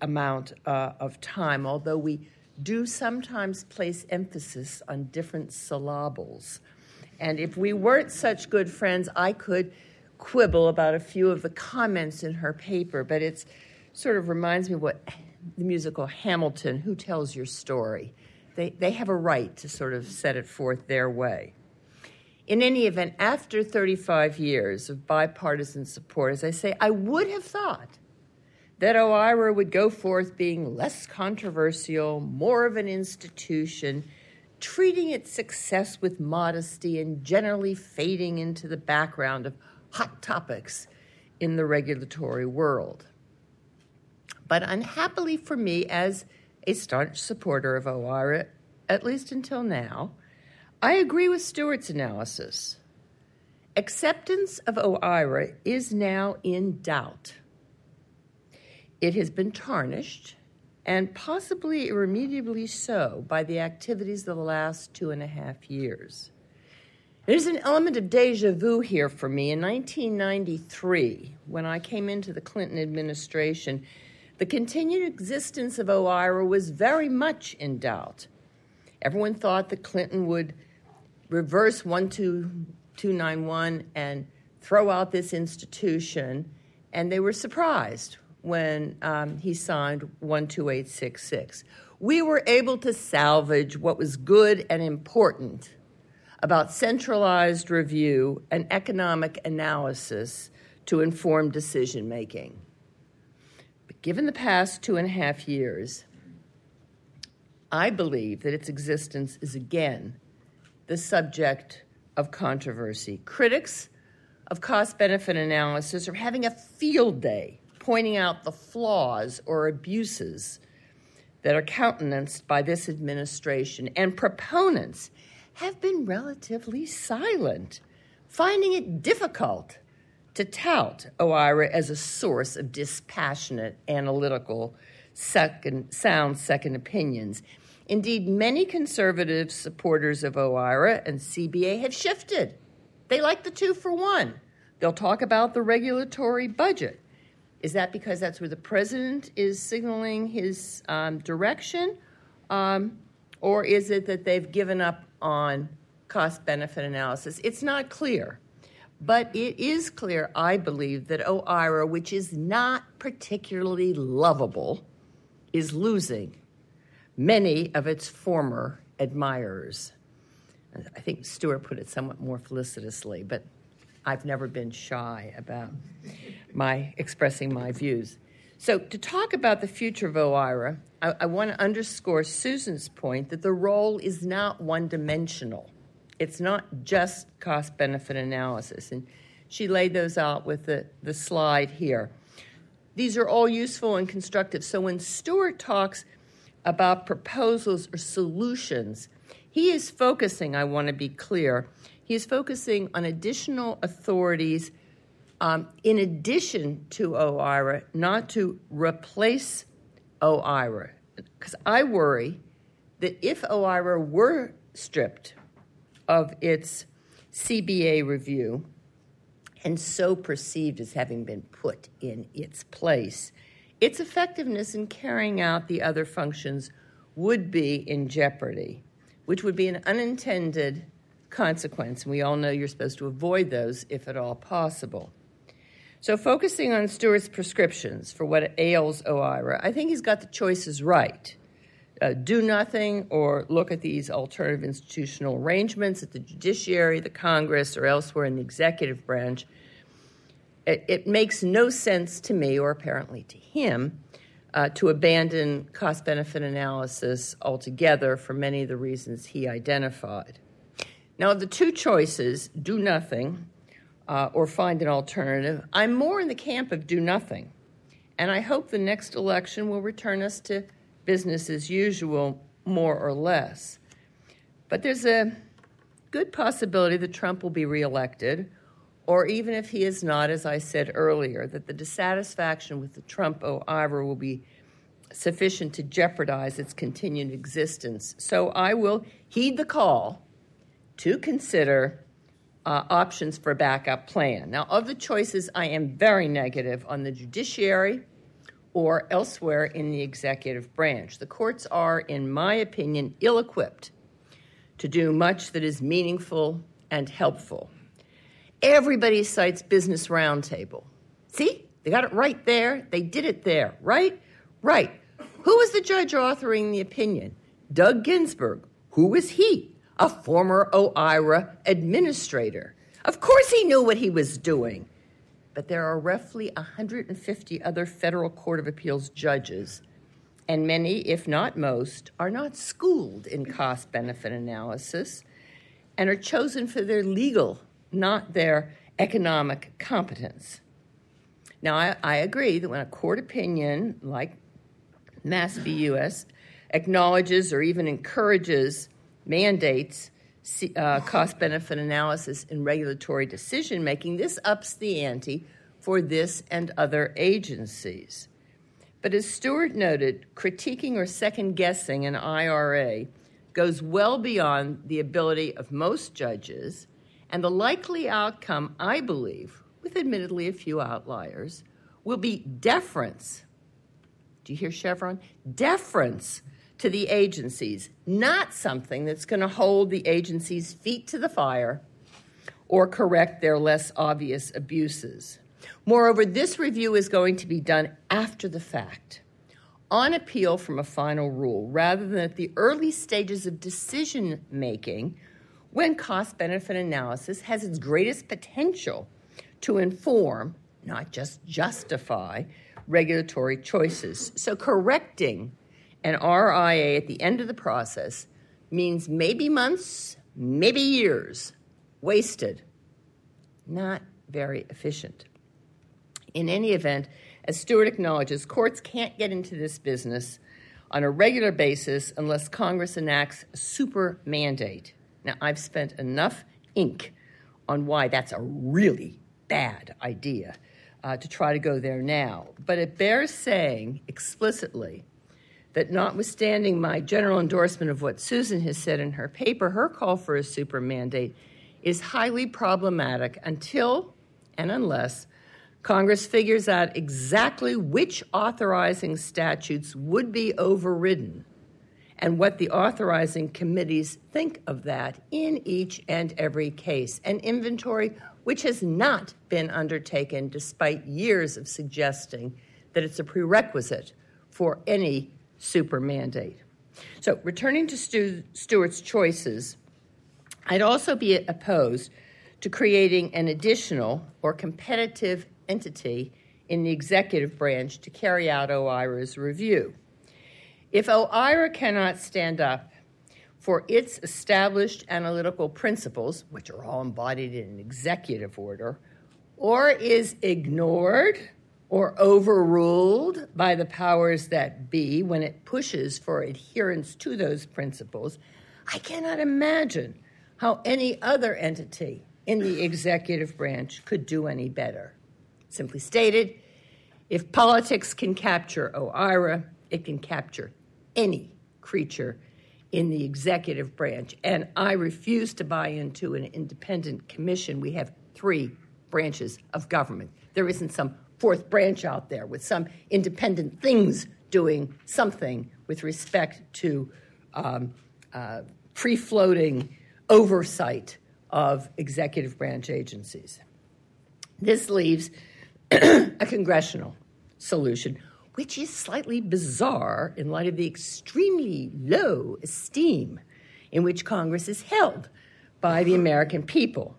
amount uh, of time, although we do sometimes place emphasis on different syllables. And if we weren't such good friends, I could quibble about a few of the comments in her paper, but it sort of reminds me what the musical Hamilton, Who Tells Your Story? They, they have a right to sort of set it forth their way. In any event, after 35 years of bipartisan support, as I say, I would have thought that OIRA would go forth being less controversial, more of an institution, treating its success with modesty and generally fading into the background of hot topics in the regulatory world. But unhappily for me, as a staunch supporter of OIRA, at least until now, I agree with Stuart's analysis. Acceptance of OIRA is now in doubt. It has been tarnished, and possibly irremediably so, by the activities of the last two and a half years. There's an element of deja vu here for me. In 1993, when I came into the Clinton administration, the continued existence of OIRA was very much in doubt. Everyone thought that Clinton would reverse 12291 and throw out this institution, and they were surprised when um, he signed 12866. We were able to salvage what was good and important about centralized review and economic analysis to inform decision making. Given the past two and a half years, I believe that its existence is again the subject of controversy. Critics of cost benefit analysis are having a field day pointing out the flaws or abuses that are countenanced by this administration, and proponents have been relatively silent, finding it difficult to tout OIRA as a source of dispassionate, analytical, second, sound second opinions. Indeed, many conservative supporters of OIRA and CBA have shifted. They like the two for one. They'll talk about the regulatory budget. Is that because that's where the president is signaling his um, direction? Um, or is it that they've given up on cost benefit analysis? It's not clear. But it is clear, I believe, that OIRA, which is not particularly lovable, is losing many of its former admirers. I think Stuart put it somewhat more felicitously, but I've never been shy about my expressing my views. So, to talk about the future of OIRA, I, I want to underscore Susan's point that the role is not one dimensional. It's not just cost benefit analysis. And she laid those out with the, the slide here. These are all useful and constructive. So, when Stuart talks about proposals or solutions, he is focusing, I want to be clear, he is focusing on additional authorities um, in addition to OIRA, not to replace OIRA. Because I worry that if OIRA were stripped of its CBA review and so perceived as having been put in its place, its effectiveness in carrying out the other functions would be in jeopardy, which would be an unintended consequence. And we all know you're supposed to avoid those if at all possible. So, focusing on Stuart's prescriptions for what ails OIRA, I think he's got the choices right. Uh, do nothing or look at these alternative institutional arrangements at the judiciary, the Congress, or elsewhere in the executive branch. It, it makes no sense to me, or apparently to him, uh, to abandon cost benefit analysis altogether for many of the reasons he identified. Now, the two choices do nothing uh, or find an alternative. I'm more in the camp of do nothing. And I hope the next election will return us to business as usual, more or less. But there's a good possibility that Trump will be reelected, or even if he is not, as I said earlier, that the dissatisfaction with the Trump OIRA will be sufficient to jeopardize its continued existence. So I will heed the call to consider uh, options for a backup plan. Now, of the choices, I am very negative on the judiciary or elsewhere in the executive branch. The courts are, in my opinion, ill equipped to do much that is meaningful and helpful. Everybody cites Business Roundtable. See, they got it right there. They did it there, right? Right. Who was the judge authoring the opinion? Doug Ginsburg. Who was he? A former OIRA administrator. Of course he knew what he was doing. But there are roughly 150 other federal court of appeals judges and many, if not most, are not schooled in cost benefit analysis and are chosen for their legal, not their economic competence. Now, I, I agree that when a court opinion like Mass v. U.S. acknowledges or even encourages mandates uh, cost benefit analysis in regulatory decision making, this ups the ante for this and other agencies. But as Stuart noted, critiquing or second guessing an IRA goes well beyond the ability of most judges, and the likely outcome, I believe, with admittedly a few outliers, will be deference. Do you hear Chevron? Deference to the agencies, not something that's going to hold the agencies' feet to the fire or correct their less obvious abuses. Moreover, this review is going to be done after the fact, on appeal from a final rule, rather than at the early stages of decision making when cost benefit analysis has its greatest potential to inform, not just justify, regulatory choices. So, correcting an RIA at the end of the process means maybe months, maybe years wasted. Not very efficient. In any event, as Stuart acknowledges, courts can't get into this business on a regular basis unless Congress enacts a super mandate. Now, I've spent enough ink on why that's a really bad idea uh, to try to go there now. But it bears saying explicitly that notwithstanding my general endorsement of what Susan has said in her paper, her call for a super mandate is highly problematic until and unless Congress figures out exactly which authorizing statutes would be overridden and what the authorizing committees think of that in each and every case. An inventory which has not been undertaken despite years of suggesting that it's a prerequisite for any super mandate. So, returning to Stu- Stuart's choices, I'd also be opposed to creating an additional or competitive entity in the executive branch to carry out OIRA's review. If OIRA cannot stand up for its established analytical principles, which are all embodied in an executive order, or is ignored or overruled by the powers that be when it pushes for adherence to those principles, I cannot imagine how any other entity in the executive branch could do any better. Simply stated, if politics can capture OIRA, it can capture any creature in the executive branch. And I refuse to buy into an independent commission. We have three branches of government. There isn't some fourth branch out there with some independent things doing something with respect to um, uh, free floating oversight of executive branch agencies. This leaves a congressional solution, which is slightly bizarre in light of the extremely low esteem in which Congress is held by the American people.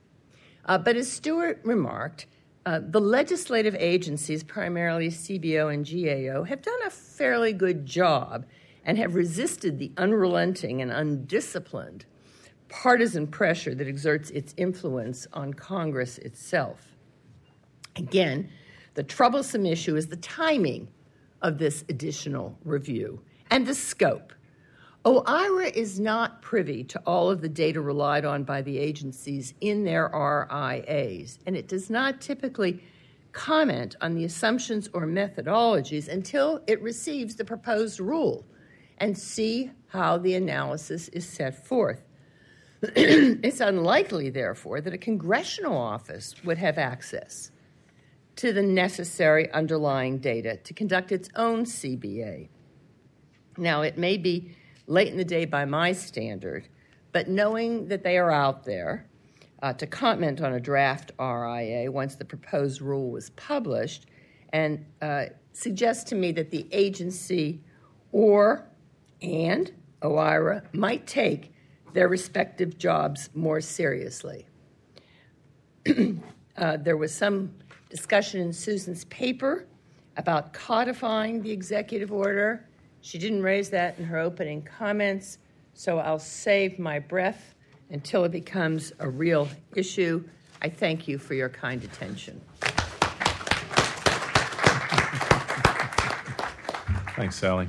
Uh, but as Stuart remarked, Uh, the legislative agencies, primarily CBO and GAO, have done a fairly good job and have resisted the unrelenting and undisciplined partisan pressure that exerts its influence on Congress itself. Again, the troublesome issue is the timing of this additional review and the scope. OIRA is not privy to all of the data relied on by the agencies in their RIAs, and it does not typically comment on the assumptions or methodologies until it receives the proposed rule and see how the analysis is set forth. it's unlikely, therefore, that a congressional office would have access to the necessary underlying data to conduct its own CBA. Now, it may be late in the day by my standard, but knowing that they are out there uh, to comment on a draft RIA once the proposed rule was published, and uh, suggests to me that the agency or and OIRA might take their respective jobs more seriously. uh, there was some discussion in Susan's paper about codifying the executive order. She didn't raise that in her opening comments, so I'll save my breath until it becomes a real issue. I thank you for your kind attention. Thanks, Sally.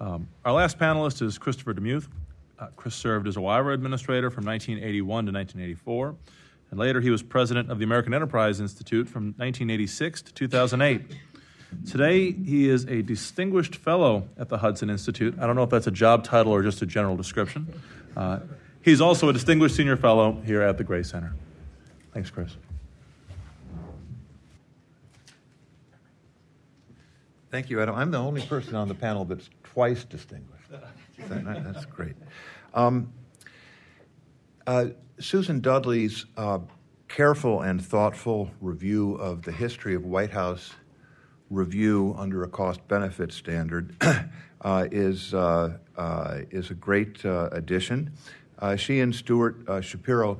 Um, our last panelist is Christopher DeMuth. Uh, Chris served as OIRA administrator from 1981 to 1984, and later he was president of the American Enterprise Institute from 1986 to 2008. Today, he is a distinguished fellow at the Hudson Institute. I don't know if that's a job title or just a general description. Uh, he's also a distinguished senior fellow here at the Gray Center. Thanks, Chris. Thank you, Adam. I'm the only person on the panel that's twice distinguished. That's great. Um, uh, Susan Dudley's uh, careful and thoughtful review of the history of White House review under a cost benefit standard uh, is, uh, uh, is a great uh, addition. she and Stuart Shapiro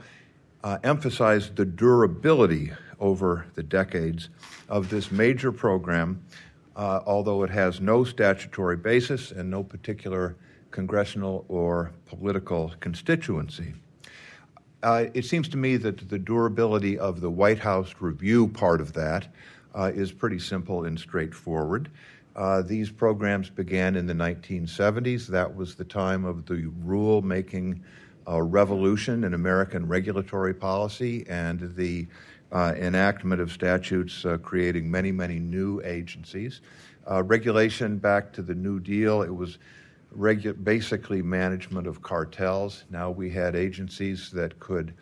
emphasized the durability over the decades of this major program uh, although it has no statutory basis and no particular congressional or political constituency. Uh, it seems to me that the durability of the White House review part of that uh, is pretty simple and straightforward. Uh, these programs began in the 1970s. That was the time of the rule making uh, revolution in American regulatory policy and the uh, enactment of statutes uh, creating many, many new agencies. Uh, regulation back to the New Deal, it was regu- basically management of cartels. Now we had agencies that could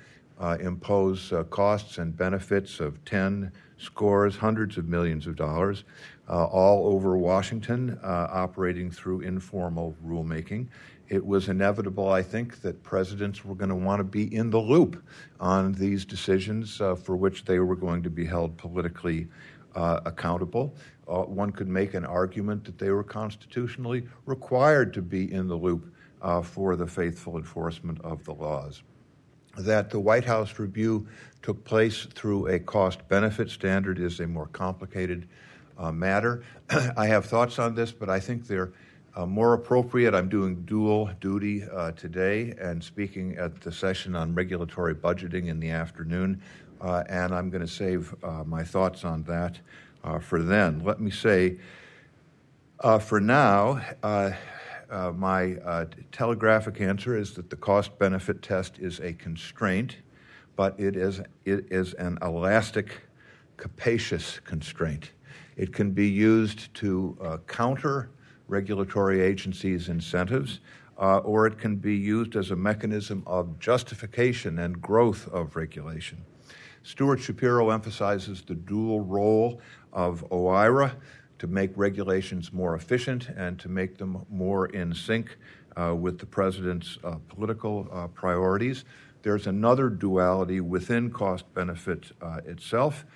impose costs and benefits of 10 scores, hundreds of millions of dollars, uh, all over Washington, operating through informal rulemaking it was inevitable, I think, that presidents were going to want to be in the loop on these decisions uh, for which they were going to be held politically uh, accountable. Uh, one could make an argument that they were constitutionally required to be in the loop uh, for the faithful enforcement of the laws. That the White House review took place through a cost benefit standard is a more complicated uh, matter. I have thoughts on this, but I think they're uh, more appropriate, I'm doing dual duty uh, today and speaking at the session on regulatory budgeting in the afternoon, uh, and I'm going to save uh, my thoughts on that uh, for then. Let me say, for now, my telegraphic answer is that the cost benefit test is a constraint, but it is, it is an elastic, capacious constraint. It can be used to counter regulatory agencies' incentives, uh, or it can be used as a mechanism of justification and growth of regulation. Stuart Shapiro emphasizes the dual role of OIRA to make regulations more efficient and to make them more in sync uh, with the president's uh, political uh, priorities. There's another duality within cost benefit uh, itself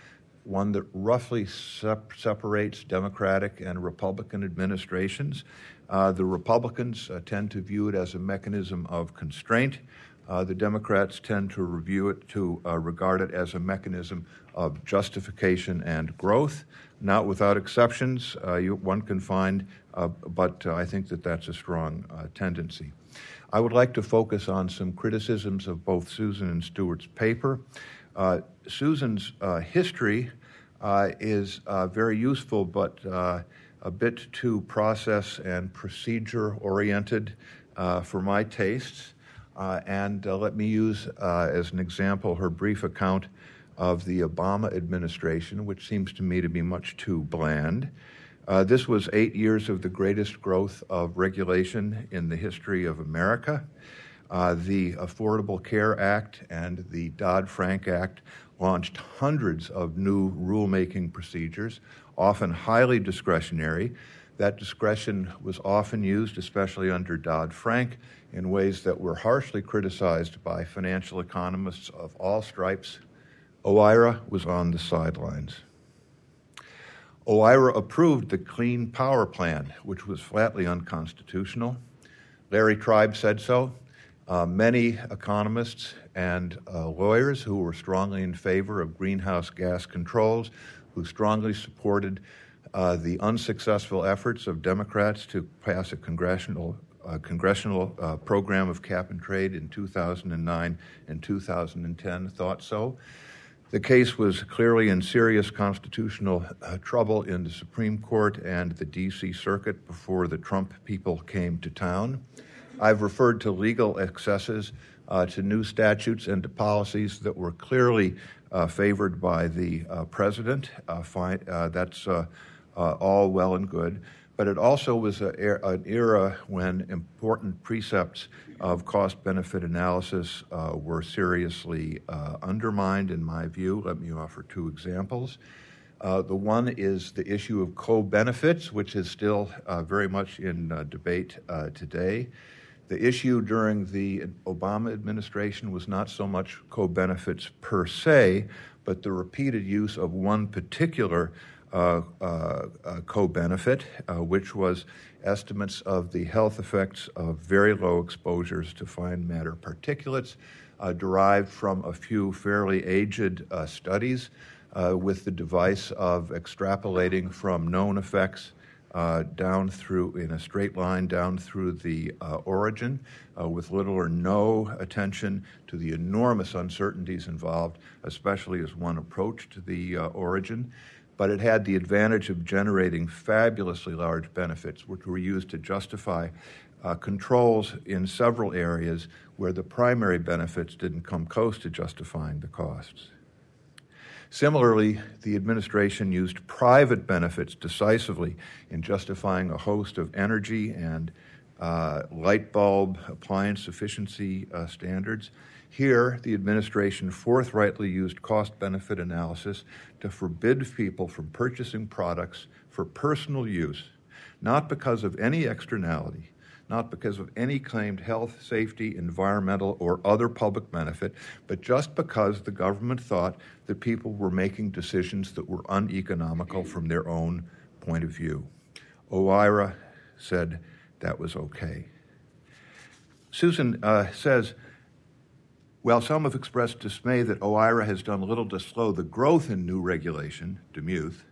one that roughly sep- separates Democratic and Republican administrations. Uh, the Republicans uh, tend to view it as a mechanism of constraint. uh, the Democrats tend to review it to uh, regard it as a mechanism of justification and growth, not without exceptions. Uh, you, one can find, but I think that that's a strong tendency. I would like to focus on some criticisms of both Susan and Stuart's paper. Susan's history is very useful, but a bit too process and procedure oriented for my tastes. Uh, and uh, let me use uh, as an example her brief account of the Obama administration, which seems to me to be much too bland. Uh, this was eight years of the greatest growth of regulation in the history of America. Uh, the Affordable Care Act and the Dodd Frank Act launched hundreds of new rulemaking procedures, often highly discretionary. That discretion was often used, especially under Dodd Frank, in ways that were harshly criticized by financial economists of all stripes. OIRA was on the sidelines. OIRA approved the Clean Power Plan, which was flatly unconstitutional. Larry Tribe said so. Uh, many economists and uh, lawyers who were strongly in favor of greenhouse gas controls, who strongly supported uh, the unsuccessful efforts of Democrats to pass a congressional uh, congressional uh, program of cap and trade in 2009 and 2010 thought so. The case was clearly in serious constitutional uh, trouble in the Supreme Court and the D.C. Circuit before the Trump people came to town. I've referred to legal excesses, uh, to new statutes, and to policies that were clearly uh, favored by the uh, president. Fine, that's all well and good but it also was a, an era when important precepts of cost benefit analysis uh, were seriously uh, undermined, in my view. Let me offer two examples. Uh, the one is the issue of co benefits, which is still uh, very much in uh, debate uh, today. The issue during the Obama administration was not so much co benefits per se, but the repeated use of one particular co benefit, uh, which was estimates of the health effects of very low exposures to fine matter particulates, derived from a few fairly aged studies with the device of extrapolating from known effects. Uh, down through in a straight line down through the uh, origin uh, with little or no attention to the enormous uncertainties involved, especially as one approached the origin but it had the advantage of generating fabulously large benefits, which were used to justify uh, controls in several areas where the primary benefits didn't come close to justifying the costs. Similarly, the administration used private benefits decisively in justifying a host of energy and uh, light bulb appliance efficiency uh, standards here, the administration forthrightly used cost benefit analysis to forbid people from purchasing products for personal use, not because of any externality, not because of any claimed health, safety, environmental, or other public benefit, but just because the government thought that people were making decisions that were uneconomical from their own point of view. OIRA said that was okay. Susan uh, says, while some have expressed dismay that OIRA has done little to slow the growth in new regulation, DeMuth,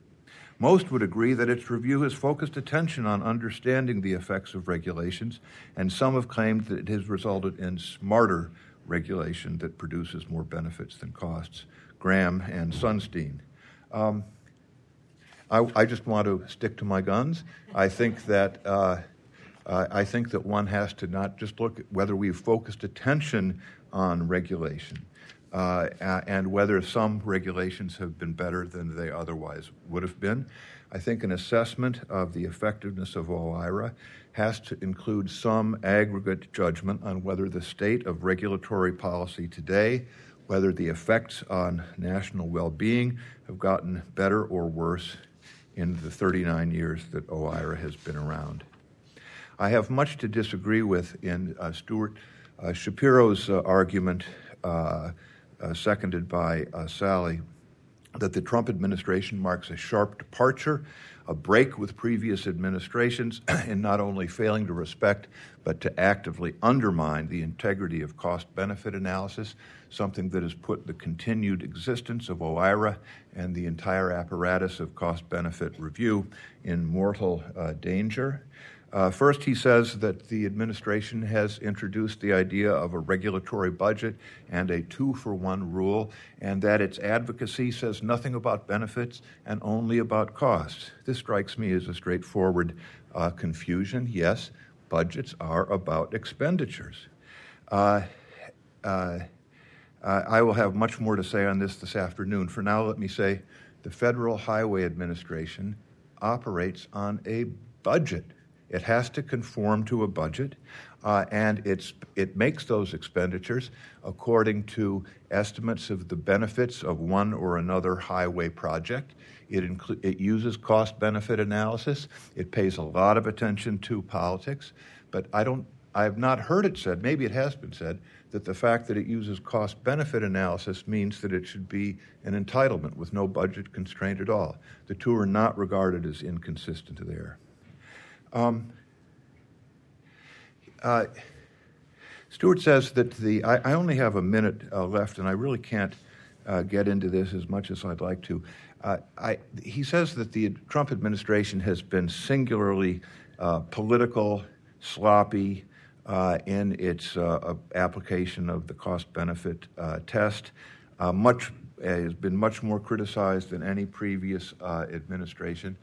most would agree that its review has focused attention on understanding the effects of regulations, and some have claimed that it has resulted in smarter regulation that produces more benefits than costs. Graham and Sunstein. Um, I, I, just want to stick to my guns. I think that uh, I think that one has to not just look at whether we've focused attention on regulation uh, and whether some regulations have been better than they otherwise would have been. I think an assessment of the effectiveness of OIRA has to include some aggregate judgment on whether the state of regulatory policy today, whether the effects on national well being have gotten better or worse in the 39 years that OIRA has been around. I have much to disagree with in uh, Stuart Shapiro's uh, argument, uh, seconded by Sally, that the Trump administration marks a sharp departure, a break with previous administrations, in not only failing to respect but to actively undermine the integrity of cost benefit analysis, something that has put the continued existence of OIRA and the entire apparatus of cost benefit review in mortal uh, danger. Uh, first, he says that the administration has introduced the idea of a regulatory budget and a two for one rule, and that its advocacy says nothing about benefits and only about costs. This strikes me as a straightforward uh, confusion. Yes, budgets are about expenditures. Uh, uh, I will have much more to say on this this afternoon. For now, let me say the Federal Highway Administration operates on a budget. It has to conform to a budget, uh, and it's, it makes those expenditures according to estimates of the benefits of one or another highway project. It, it uses cost benefit analysis. It pays a lot of attention to politics, but I don't. I have not heard it said, maybe it has been said, that the fact that it uses cost benefit analysis means that it should be an entitlement with no budget constraint at all. The two are not regarded as inconsistent there. Um, uh, Stuart says that the. I, I only have a minute uh, left, and I really can't uh, get into this as much as I'd like to. Uh, I, he says that the Trump administration has been singularly uh, political, sloppy uh, in its application of the cost benefit test. much has been much more criticized than any previous administration.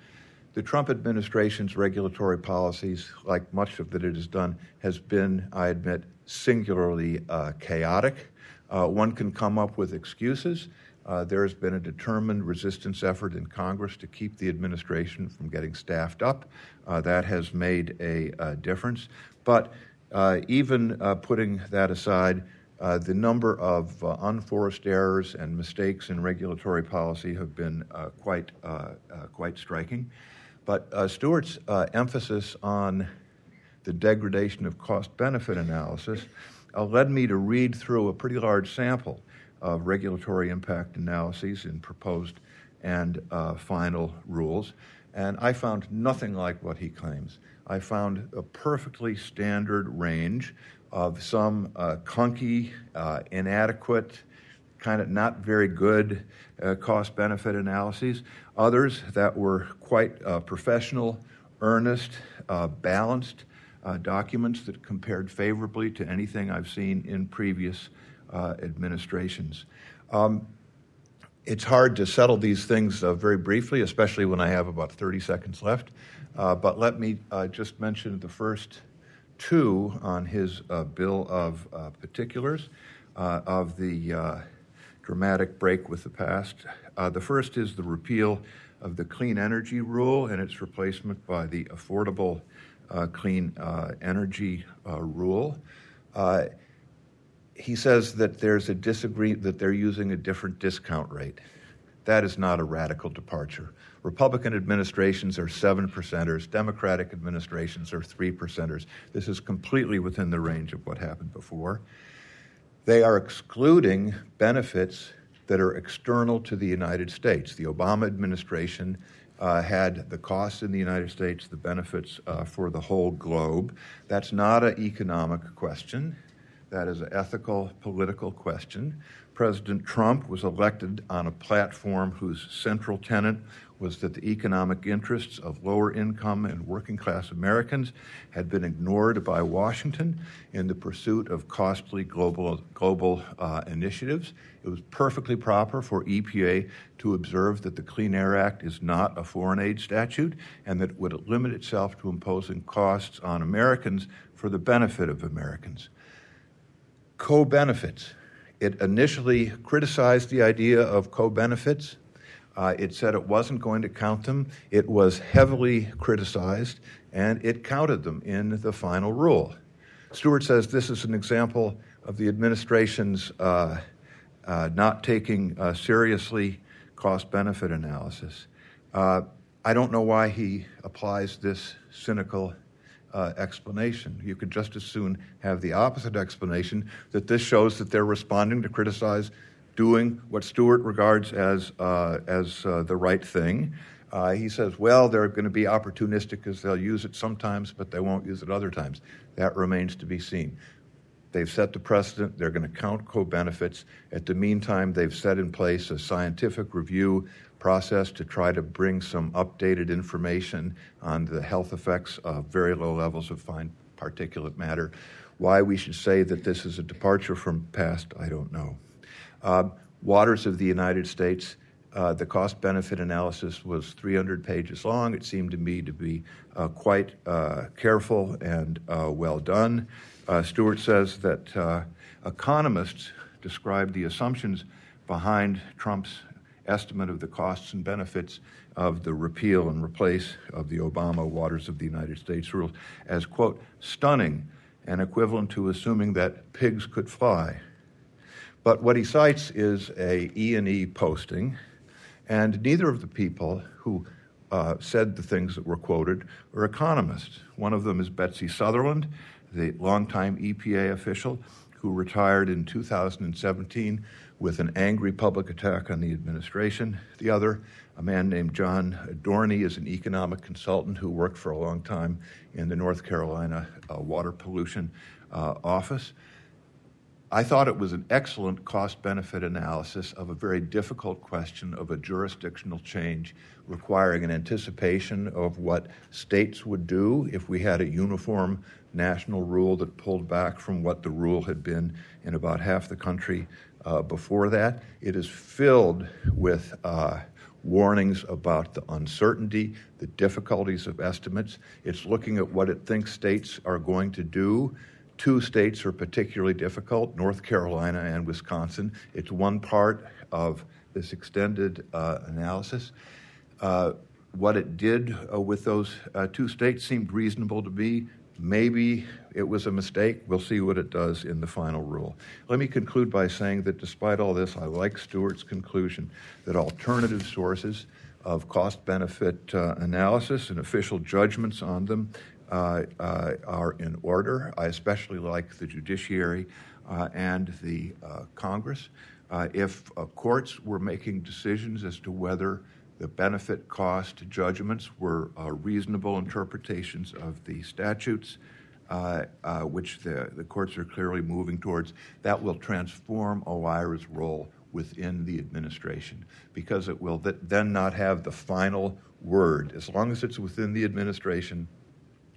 The Trump administration's regulatory policies, like much of that it has done, has been, I admit, singularly uh, chaotic. Uh, one can come up with excuses. Uh, there has been a determined resistance effort in Congress to keep the administration from getting staffed up. Uh, that has made a, a difference. But uh, even uh, putting that aside, the number of unforced errors and mistakes in regulatory policy have been quite, quite striking. But uh, Stuart's uh, emphasis on the degradation of cost benefit analysis uh, led me to read through a pretty large sample of regulatory impact analyses in proposed and uh, final rules. And I found nothing like what he claims. I found a perfectly standard range of some uh, clunky, uh, inadequate, kind of not very good uh, cost benefit analyses, others that were quite uh, professional, earnest, uh, balanced uh, documents that compared favorably to anything I've seen in previous uh, administrations. Um, it's hard to settle these things uh, very briefly, especially when I have about 30 seconds left. but let me just mention the first two on his bill of particulars of the dramatic break with the past. Uh, the first is the repeal of the Clean Energy Rule and its replacement by the Affordable uh, Clean uh, Energy uh, Rule. Uh, he says that there's a disagree that they're using a different discount rate. That is not a radical departure. Republican administrations are seven percenters, Democratic administrations are three percenters. This is completely within the range of what happened before. They are excluding benefits that are external to the United States. The Obama administration uh, had the costs in the United States, the benefits uh, for the whole globe. That's not an economic question. That is an ethical, political question. President Trump was elected on a platform whose central tenet was that the economic interests of lower income and working class Americans had been ignored by Washington in the pursuit of costly global, global uh, initiatives. It was perfectly proper for EPA to observe that the Clean Air Act is not a foreign aid statute and that it would limit itself to imposing costs on Americans for the benefit of Americans. Co benefits. It initially criticized the idea of co benefits uh, it said it wasn't going to count them. It was heavily criticized, and it counted them in the final rule. Stuart says this is an example of the administration's uh, uh, not taking uh, seriously cost benefit analysis. Uh, I don't know why he applies this cynical uh, explanation. You could just as soon have the opposite explanation that this shows that they're responding to criticize doing what Stuart regards as, uh, as uh, the right thing. Uh, he says, well, they're going to be opportunistic because they'll use it sometimes, but they won't use it other times. That remains to be seen. They've set the precedent. They're going to count co benefits. At the meantime, they've set in place a scientific review process to try to bring some updated information on the health effects of very low levels of fine particulate matter. Why we should say that this is a departure from past, I don't know. Uh, waters of the United States. Uh, the cost benefit analysis was 300 pages long. It seemed to me to be uh, quite uh, careful and uh, well done. Uh, Stuart says that uh, economists describe the assumptions behind Trump's estimate of the costs and benefits of the repeal and replace of the Obama Waters of the United States rules as, quote, stunning and equivalent to assuming that pigs could fly. But what he cites is a E&E posting, and neither of the people who uh, said the things that were quoted are economists. One of them is Betsy Southerland, the longtime EPA official who retired in 2017 with an angry public attack on the administration. The other, a man named John Dorney, is an economic consultant who worked for a long time in the North Carolina uh, Water Pollution uh, Office. I thought it was an excellent cost benefit analysis of a very difficult question of a jurisdictional change requiring an anticipation of what states would do if we had a uniform national rule that pulled back from what the rule had been in about half the country uh, before that. It is filled with uh, warnings about the uncertainty, the difficulties of estimates. It's looking at what it thinks states are going to do. Two states are particularly difficult North Carolina and Wisconsin. It's one part of this extended uh, analysis. Uh, what it did uh, with those uh, two states seemed reasonable to me. Maybe it was a mistake. We'll see what it does in the final rule. Let me conclude by saying that despite all this, I like Stuart's conclusion that alternative sources of cost benefit uh, analysis and official judgments on them uh, uh, are in order. I especially like the judiciary uh, and the uh, Congress. Uh, if courts were making decisions as to whether the benefit cost judgments were uh, reasonable interpretations of the statutes, uh, uh, which the, the courts are clearly moving towards. That will transform OIRA's role within the administration because it will th- then not have the final word. As long as it's within the administration,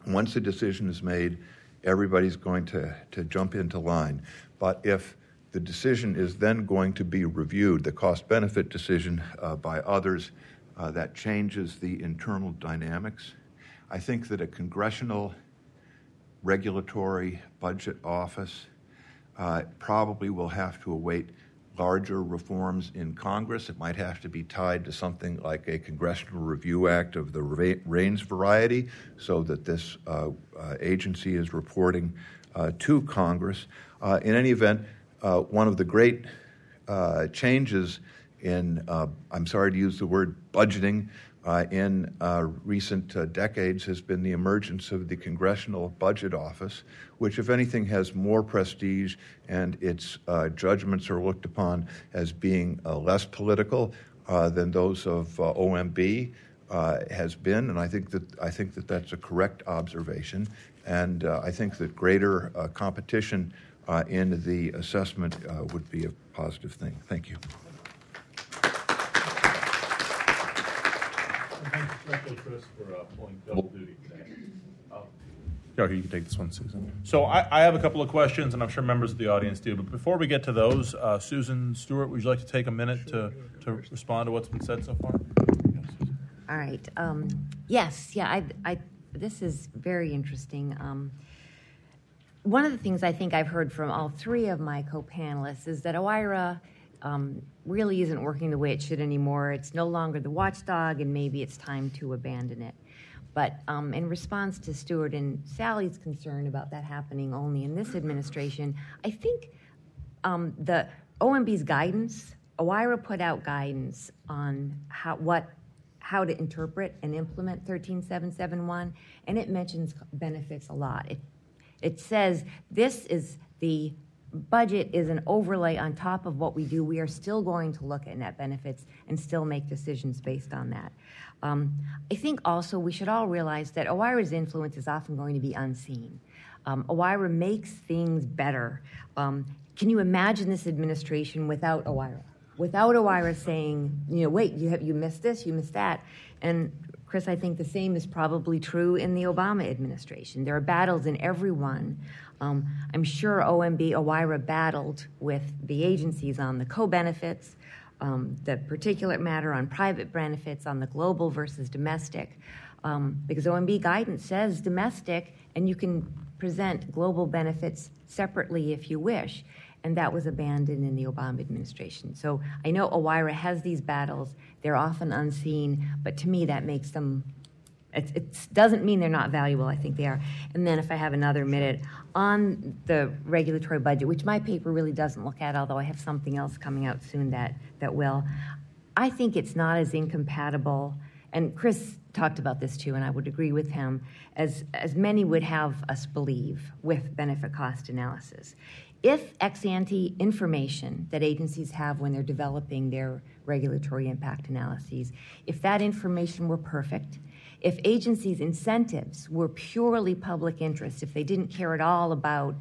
once a decision is made, everybody's going to, to jump into line. But if the decision is then going to be reviewed, the cost benefit decision uh, by others. Uh, that changes the internal dynamics. I think that a congressional regulatory budget office uh, probably will have to await larger reforms in Congress. It might have to be tied to something like a Congressional Review Act of the REINS variety so that this uh, uh, agency is reporting uh, to Congress. Uh, in any event, uh, one of the great uh, changes in, uh, I'm sorry to use the word budgeting, uh, in uh, recent decades has been the emergence of the Congressional Budget Office, which, if anything, has more prestige and its judgments are looked upon as being less political than those of OMB. Uh, has been, and I think that I think that that's a correct observation, and uh, I think that greater uh, competition uh, in the assessment uh, would be a positive thing. Thank you. Thanks especially, Chris, for uh, pulling double duty today. Oh, you can take this one, Susan. So I, I have a couple of questions, and I'm sure members of the audience do. But before we get to those, uh, Susan Stuart, would you like to take a minute to, to respond to what's been said so far? All right. Um, yes. Yeah. I, I. This is very interesting. Um, one of the things I think I've heard from all three of my co-panelists is that OIRA um, really isn't working the way it should anymore. It's no longer the watchdog, and maybe it's time to abandon it. But um, in response to Stuart and Sally's concern about that happening only in this administration, I think um, the OMB's guidance, OIRA put out guidance on how what how to interpret and implement 13771, and it mentions benefits a lot. It it says this is the budget is an overlay on top of what we do. We are still going to look at net benefits and still make decisions based on that. Um, I think also we should all realize that OIRA's influence is often going to be unseen. Um, OIRA makes things better. Um, can you imagine this administration without OIRA? Without OIRA saying, you know, wait, you have you missed this, you missed that, and Chris, I think the same is probably true in the Obama administration. There are battles in every one. Um, I'm sure OMB, OIRA battled with the agencies on the co benefits, um, the particulate matter on private benefits, on the global versus domestic, um, because OMB guidance says domestic, and you can present global benefits separately if you wish. And that was abandoned in the Obama administration. So I know OIRA has these battles. They're often unseen, but to me, that makes them it, doesn't mean they're not valuable. I think they are. And then, if I have another minute on the regulatory budget, which my paper really doesn't look at, although I have something else coming out soon that that will. I think it's not as incompatible. And Chris talked about this too, and I would agree with him, as as many would have us believe with benefit cost analysis. If ex ante information that agencies have when they're developing their regulatory impact analyses, if that information were perfect, if agencies' incentives were purely public interest, if they didn't care at all about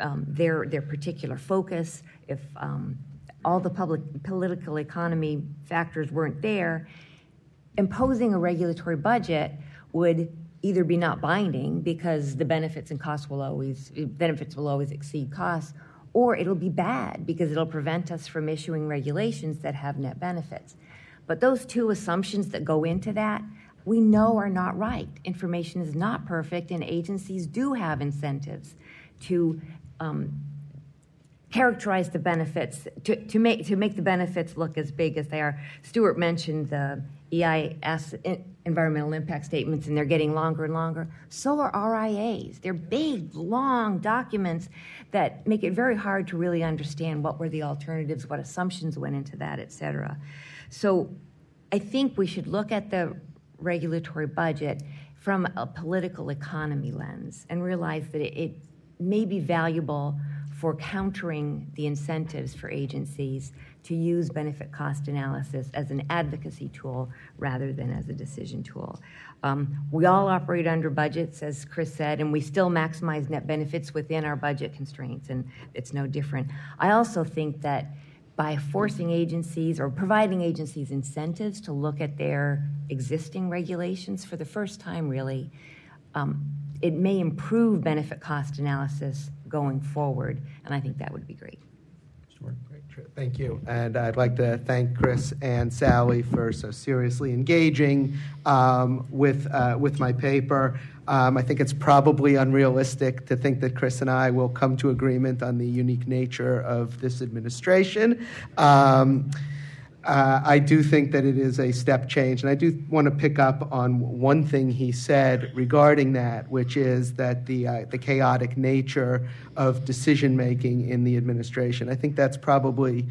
um, their, their particular focus, if um, all the public political economy factors weren't there, imposing a regulatory budget would either be not binding because the benefits and costs will always benefits will always exceed costs or it'll be bad because it'll prevent us from issuing regulations that have net benefits. But those two assumptions that go into that we know are not right. Information is not perfect, and agencies do have incentives to um, characterize the benefits, to, to, make, to make the benefits look as big as they are. Stuart mentioned the EIS, environmental impact statements, and they're getting longer and longer. So are RIAs. They're big, long documents that make it very hard to really understand what were the alternatives, what assumptions went into that, et cetera. So I think we should look at the regulatory budget from a political economy lens and realize that it, it may be valuable for countering the incentives for agencies to use benefit cost analysis as an advocacy tool rather than as a decision tool. Um, we all operate under budgets, as Chris said, and we still maximize net benefits within our budget constraints, and it's no different. I also think that by forcing agencies or providing agencies incentives to look at their existing regulations for the first time, really, um, it may improve benefit cost analysis going forward, and I think that would be great. Thank you. And I'd like to thank Chris and Sally for so seriously engaging um, with, uh, with my paper. Um, I think it's probably unrealistic to think that Chris and I will come to agreement on the unique nature of this administration. Um, uh, I do think that it is a step change, and I do want to pick up on one thing he said regarding that, which is that the uh, the chaotic nature of decision making in the administration. I think that's probably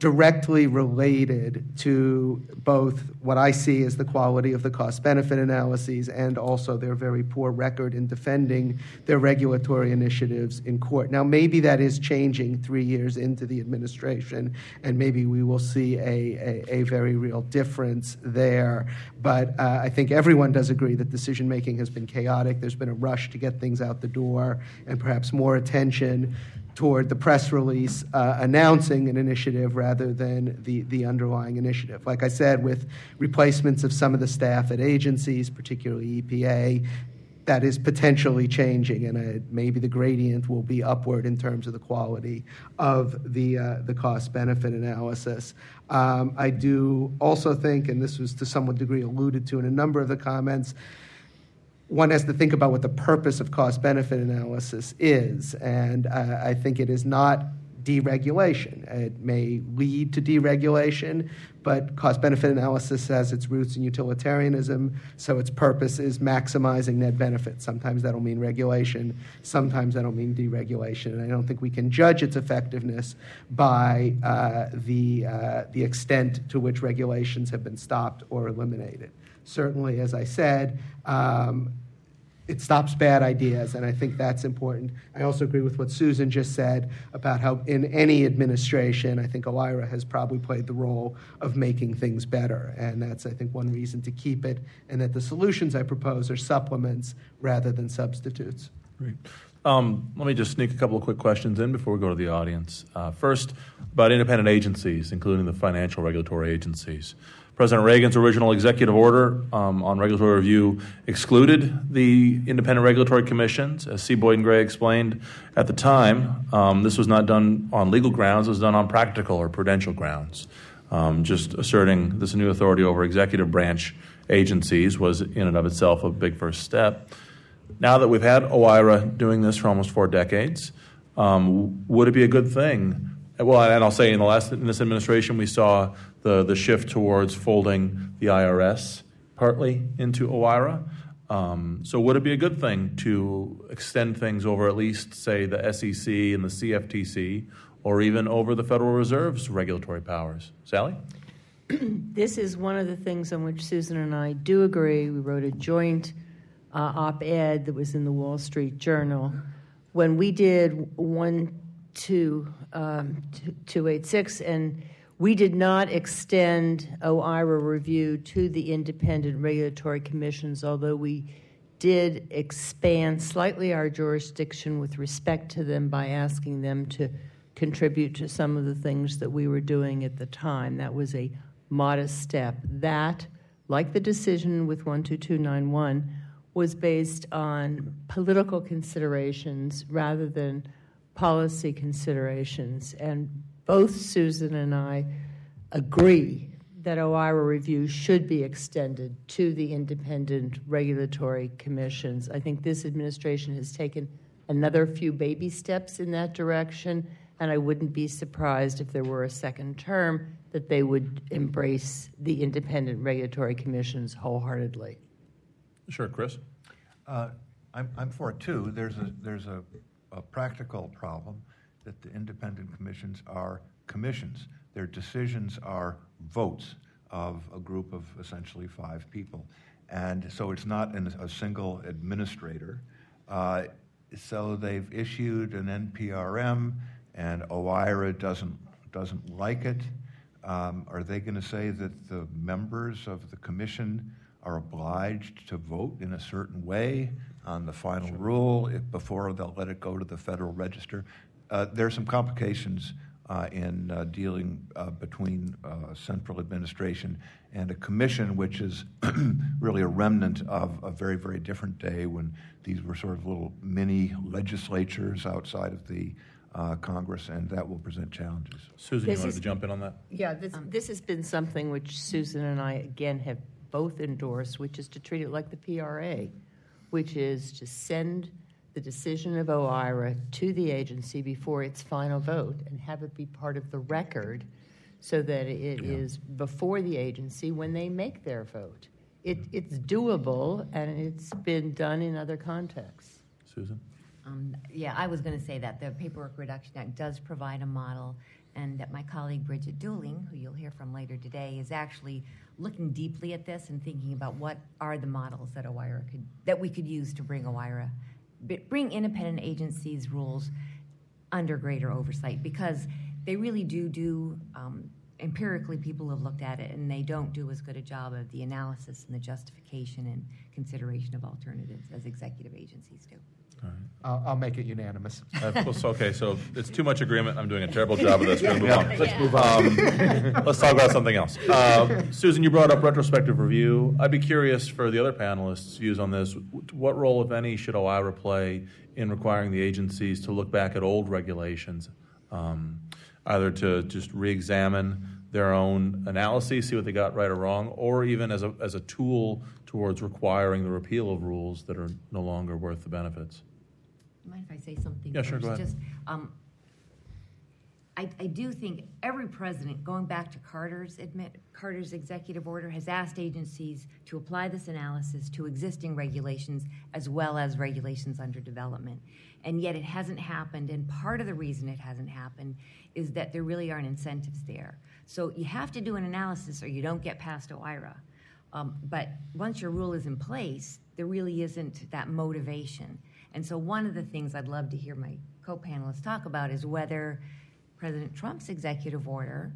directly related to both what I see as the quality of the cost benefit analyses and also their very poor record in defending their regulatory initiatives in court. Now, maybe that is changing three years into the administration, and maybe we will see a, a, a very real difference there. But uh, I think everyone does agree that decision making has been chaotic. There's been a rush to get things out the door and perhaps more attention toward the press release uh, announcing an initiative rather than the, the underlying initiative. Like I said, with replacements of some of the staff at agencies, particularly EPA, that is potentially changing, and uh, maybe the gradient will be upward in terms of the quality of the, uh, the cost benefit analysis. Um, I do also think, and this was to some degree alluded to in a number of the comments, one has to think about what the purpose of cost benefit analysis is. And uh, I think it is not deregulation. It may lead to deregulation, but cost benefit analysis has its roots in utilitarianism, so its purpose is maximizing net benefit. Sometimes that'll mean regulation, sometimes that'll mean deregulation. And I don't think we can judge its effectiveness by uh, the, uh, the extent to which regulations have been stopped or eliminated. Certainly, as I said, um, it stops bad ideas, and I think that's important. I also agree with what Susan just said about how, in any administration, I think OIRA has probably played the role of making things better, and that's, I think, one reason to keep it, and that the solutions I propose are supplements rather than substitutes. Great. Um, let me just sneak a couple of quick questions in before we go to the audience. Uh, first, about independent agencies, including the financial regulatory agencies. President Reagan's original executive order um, on regulatory review excluded the independent regulatory commissions. As C. Boyden Gray explained at the time, um, this was not done on legal grounds, it was done on practical or prudential grounds. Um, just asserting this new authority over executive branch agencies was, in and of itself, a big first step. Now that we've had OIRA doing this for almost four decades, um, would it be a good thing? Well, and I'll say in the last in this administration, we saw the the shift towards folding the IRS partly into OIRA. Um, so, would it be a good thing to extend things over at least, say, the SEC and the CFTC, or even over the Federal Reserve's regulatory powers? Sally? this is one of the things on which Susan and I do agree. We wrote a joint uh, op ed that was in the Wall Street Journal. When we did 1 2, um, 286, and we did not extend OIRA review to the independent regulatory commissions, although we did expand slightly our jurisdiction with respect to them by asking them to contribute to some of the things that we were doing at the time. That was a modest step. That, like the decision with 12291, was based on political considerations rather than policy considerations. And both Susan and I agree that OIRA review should be extended to the independent regulatory commissions. I think this administration has taken another few baby steps in that direction, and I wouldn't be surprised if there were a second term that they would embrace the independent regulatory commissions wholeheartedly. Sure, Chris. Uh, I'm, I'm for it too. There's a there's a, a practical problem that the independent commissions are commissions. Their decisions are votes of a group of essentially five people, and so it's not an, a single administrator. Uh, so they've issued an NPRM, and OIRA doesn't doesn't like it. Um, are they going to say that the members of the commission are obliged to vote in a certain way on the final sure. rule if, before they'll let it go to the Federal Register. Uh, there are some complications uh, in uh, dealing uh, between uh, central administration and a commission, which is really a remnant of a very, very different day when these were sort of little mini legislatures outside of the uh, Congress, and that will present challenges. Susan, this you wanted is, to jump in on that? Yeah, this, um, this has been something which Susan and I, again, have both endorsed, which is to treat it like the PRA, which is to send the decision of OIRA to the agency before its final vote and have it be part of the record so that it yeah. is before the agency when they make their vote. It, it's doable and it's been done in other contexts. Susan? Um, yeah, I was going to say that the Paperwork Reduction Act does provide a model, and that my colleague Bridget Dooling, who you'll hear from later today, is actually looking deeply at this and thinking about what are the models that OIRA could that we could use to bring OIRA, bring independent agencies' rules under greater oversight because they really do do. Um, empirically, people have looked at it and they don't do as good a job of the analysis and the justification and consideration of alternatives as executive agencies do. Right. I'll, I'll, make it unanimous. Uh, okay, so it's too much agreement. I'm doing a terrible job of this. We're move on. Let's move on. Um, let's talk about something else. Uh, Susan, you brought up retrospective review. I'd be curious for the other panelists' views on this. What role, if any, should OIRA play in requiring the agencies to look back at old regulations, um, either to just re-examine their own analyses, see what they got right or wrong, or even as a, as a tool towards requiring the repeal of rules that are no longer worth the benefits? Mind if I say something? Yeah, sure, go ahead. Just, um, I, I, do think every president, going back to Carter's admit, Carter's executive order, has asked agencies to apply this analysis to existing regulations as well as regulations under development. And yet it hasn't happened. And part of the reason it hasn't happened is that there really aren't incentives there. So you have to do an analysis or you don't get past OIRA. Um, but once your rule is in place, there really isn't that motivation. And so, one of the things I'd love to hear my co panelists talk about is whether President Trump's executive order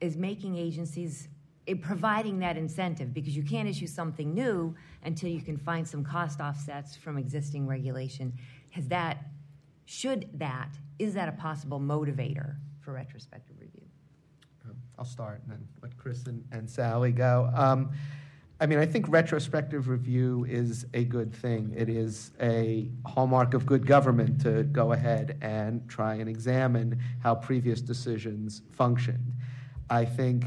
is making agencies eh, providing that incentive because you can't issue something new until you can find some cost offsets from existing regulation. Has that, should that, is that a possible motivator for retrospective review? I'll start and then let Chris and, and Sally go. Um, I mean, I think retrospective review is a good thing. It is a hallmark of good government to go ahead and try and examine how previous decisions functioned. I think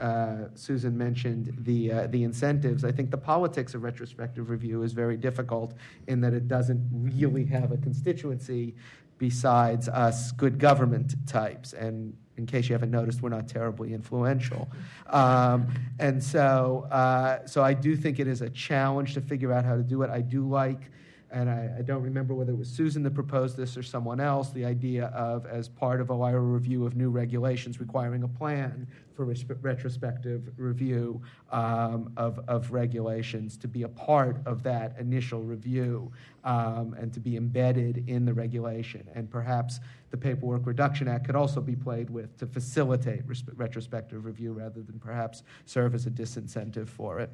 uh, Susan mentioned the uh, the incentives. I think the politics of retrospective review is very difficult in that it doesn't really have a constituency besides us good government types. And in case you haven't noticed, we're not terribly influential. Um, and so, uh, so I do think it is a challenge to figure out how to do it. I do like and I, I, don't remember whether it was Susan that proposed this or someone else, the idea of, as part of OIRA review of new regulations, requiring a plan for res- retrospective review um, of, of regulations to be a part of that initial review um, and to be embedded in the regulation. And perhaps the Paperwork Reduction Act could also be played with to facilitate res- retrospective review rather than perhaps serve as a disincentive for it.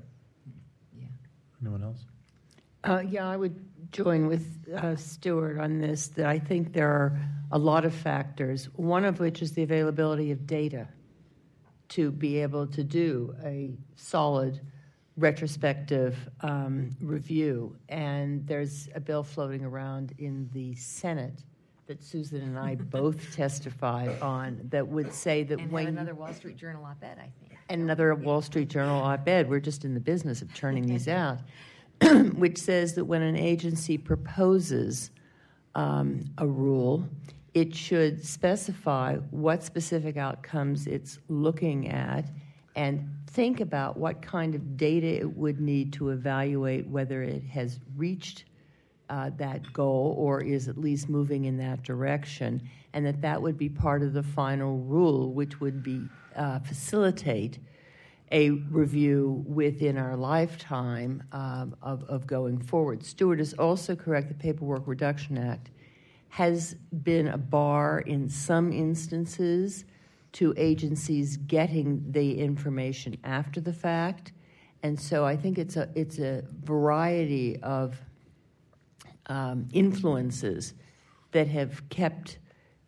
Yeah. Anyone else? Uh, yeah, I would join with uh, Stuart on this. That I think there are a lot of factors, one of which is the availability of data to be able to do a solid retrospective um, review. And there's a bill floating around in the Senate that Susan and I both testified on that would say that and when another Wall Street Journal op-ed, I think, and another Wall Street Journal op-ed. We're just in the business of churning these out. which says that when an agency proposes um, a rule, it should specify what specific outcomes it's looking at and think about what kind of data it would need to evaluate whether it has reached uh, that goal or is at least moving in that direction, and that that would be part of the final rule, which would be uh, facilitate a review within our lifetime um, of, of going forward. Stuart is also correct. The Paperwork Reduction Act has been a bar in some instances to agencies getting the information after the fact. And so I think it's a, it's a variety of um, influences that have kept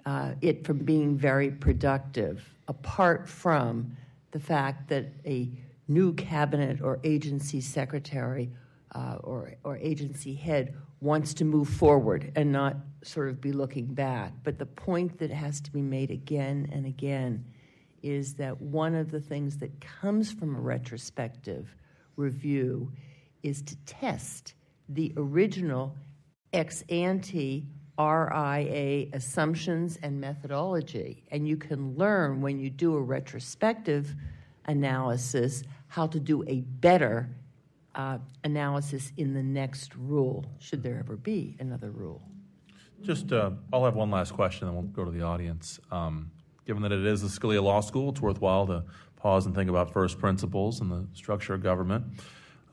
uh, it from being very productive, apart from the fact that a new cabinet or agency secretary uh, or, or agency head wants to move forward and not sort of be looking back. But the point that has to be made again and again is that one of the things that comes from a retrospective review is to test the original ex ante RIA assumptions and methodology. And you can learn when you do a retrospective analysis how to do a better uh, analysis in the next rule, should there ever be another rule. Just, uh, I'll have one last question, then we'll go to the audience. Um, given that it is the Scalia Law School, it's worthwhile to pause and think about first principles and the structure of government.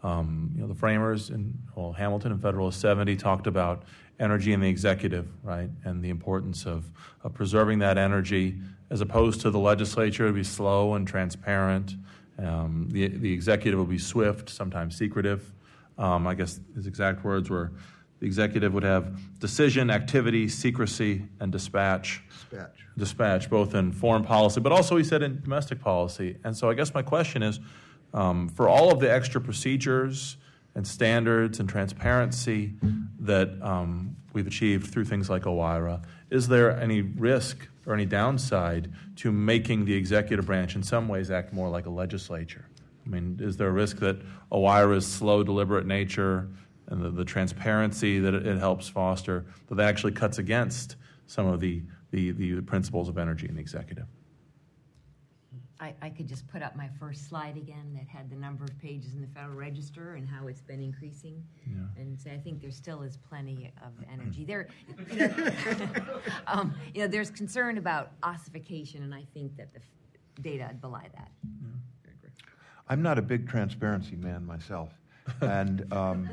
Um, you know, the framers in well, Hamilton and Federalist 70 talked about energy in the executive, right, and the importance of, of preserving that energy as opposed to the legislature to be slow and transparent. Um, the, the executive will be swift, sometimes secretive. Um, I guess his exact words were the executive would have decision, activity, secrecy, and dispatch. Dispatch. Dispatch, both in foreign policy, but also he said in domestic policy. And so I guess my question is um, for all of the extra procedures and standards and transparency that um, we've achieved through things like OIRA, is there any risk or any downside to making the executive branch in some ways act more like a legislature? I mean, is there a risk that OIRA's slow, deliberate nature and the, the transparency that it, it, helps foster, that actually cuts against some of the, the, the principles of energy in the executive? I, I could just put up my first slide again that had the number of pages in the Federal Register and how it's been increasing. Yeah. And say, I think there still is plenty of energy. There, you know, um, you know, there's concern about ossification, and I think that the f- data belie that. Yeah. I'm not a big transparency man myself, and um,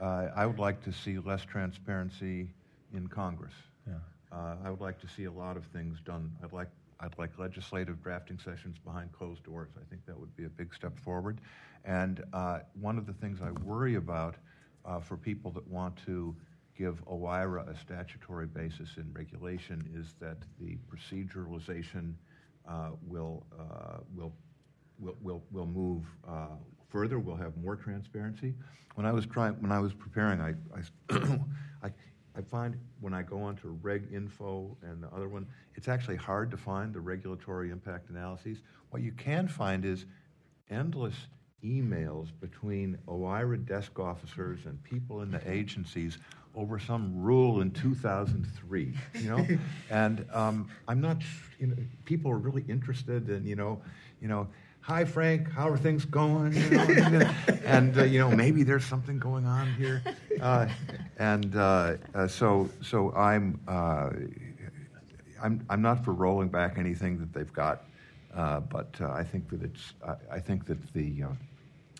uh, I would like to see less transparency in Congress. Yeah. Uh, I would like to see a lot of things done. I'd like I'd like legislative drafting sessions behind closed doors. I think that would be a big step forward. And uh, one of the things I worry about uh, for people that want to give OIRA a statutory basis in regulation is that the proceduralization uh, will, uh, will, will, will, will move uh, further. We'll have more transparency. When I was trying, when I was preparing, I, I, I I find when I go onto Reg Info and the other one, it's actually hard to find the regulatory impact analyses. What you can find is endless emails between OIRA desk officers and people in the agencies over some rule in 2003, you know? and um, I'm not, you know, people are really interested in, you know, you know, hi Frank, how are things going? You know, and uh, you know maybe there's something going on here, uh, and uh, uh so so I'm uh, I'm I'm not for rolling back anything that they've got, uh, but I think that it's I, I think that the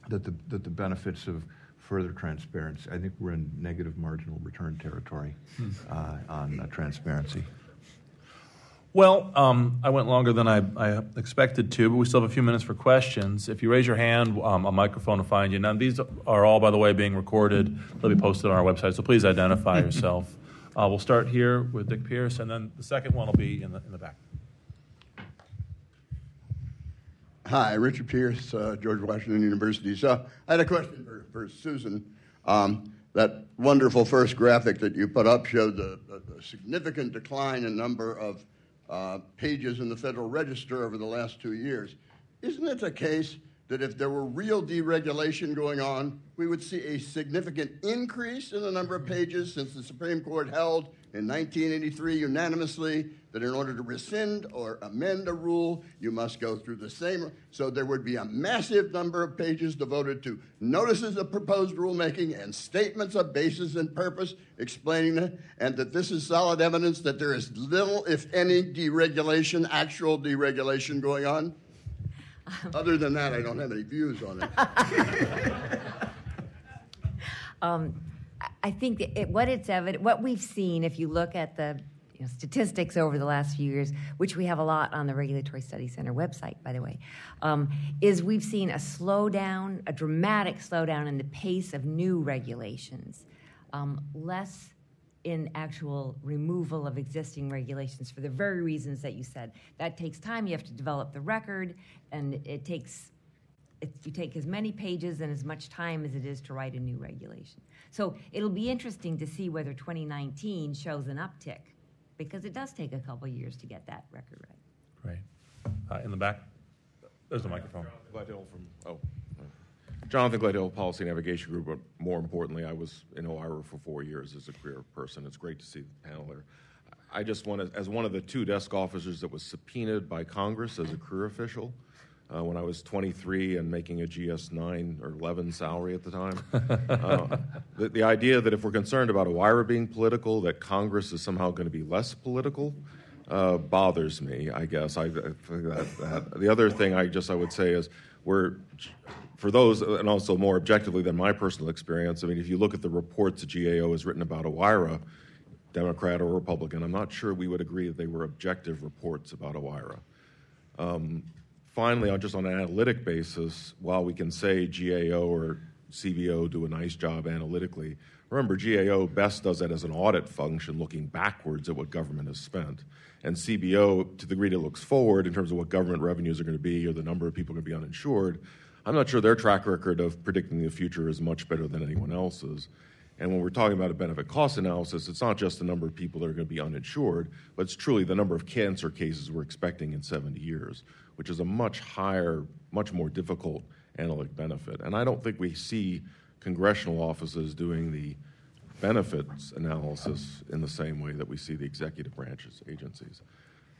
that the that the benefits of further transparency. I think we're in negative marginal return territory hmm. on transparency. Well, um, I went longer than I, I, expected to, but we still have a few minutes for questions. If you raise your hand, um, a microphone will find you. Now, these are all, by the way, being recorded. They'll be posted on our website, so please identify yourself. Uh, we'll start here with Dick Pierce, and then the second one will be in the, in the back. Hi, Richard Pierce, uh, George Washington University. So I had a question for, for Susan. Um, that wonderful first graphic that you put up showed the, the, the significant decline in number of Uh, pages in the Federal Register over the last two years. Isn't it the case that if there were real deregulation going on, we would see a significant increase in the number of pages since the Supreme Court held in 1983 unanimously that in order to rescind or amend a rule, you must go through the same. So there would be a massive number of pages devoted to notices of proposed rulemaking and statements of basis and purpose explaining it, and that this is solid evidence that there is little, if any, deregulation, actual deregulation going on. Other than that, I don't have any views on it. um, I think it, what it's evident, what we've seen, if you look at the you know, statistics over the last few years, which we have a lot on the Regulatory Study Center website, by the way, um, is we've seen a slowdown, a dramatic slowdown in the pace of new regulations, um, less in actual removal of existing regulations for the very reasons that you said. That takes time. You have to develop the record, and it takes it, you take as many pages and as much time as it is to write a new regulation. So it'll be interesting to see whether 2019 shows an uptick, because it does take a couple years to get that record right. Right. Uh, in the back, there's the microphone. Gledhill from oh. Jonathan Gledhill, Policy Navigation Group, but more importantly, I was in OIRA for four years as a career person. It's great to see the panel there. I just want to, as one of the two desk officers that was subpoenaed by Congress as a career official uh, when I was 23 and making a GS 9 or 11 salary at the time. uh, the, the, idea that if we're concerned about OIRA being political, that Congress is somehow going to be less political. Uh, bothers me, I guess. I, I that, that. The other thing I just I would say is we're for those, and also more objectively than my personal experience, I mean, if you look at the reports that GAO has written about OIRA, Democrat or Republican, I'm not sure we would agree that they were objective reports about OIRA. Um, finally, just on an analytic basis, while we can say GAO or CBO do a nice job analytically, remember GAO best does that as an audit function, looking backwards at what government has spent. And CBO, to the degree it looks forward in terms of what government revenues are going to be or the number of people going to be uninsured, I'm not sure their track record of predicting the future is much better than anyone else's. And when we're talking about a benefit cost analysis, it's not just the number of people that are going to be uninsured, but it's truly the number of cancer cases we're expecting in 70 years, which is a much higher, much more difficult analytic benefit. And I don't think we see congressional offices doing the benefits analysis in the same way that we see the executive branches agencies.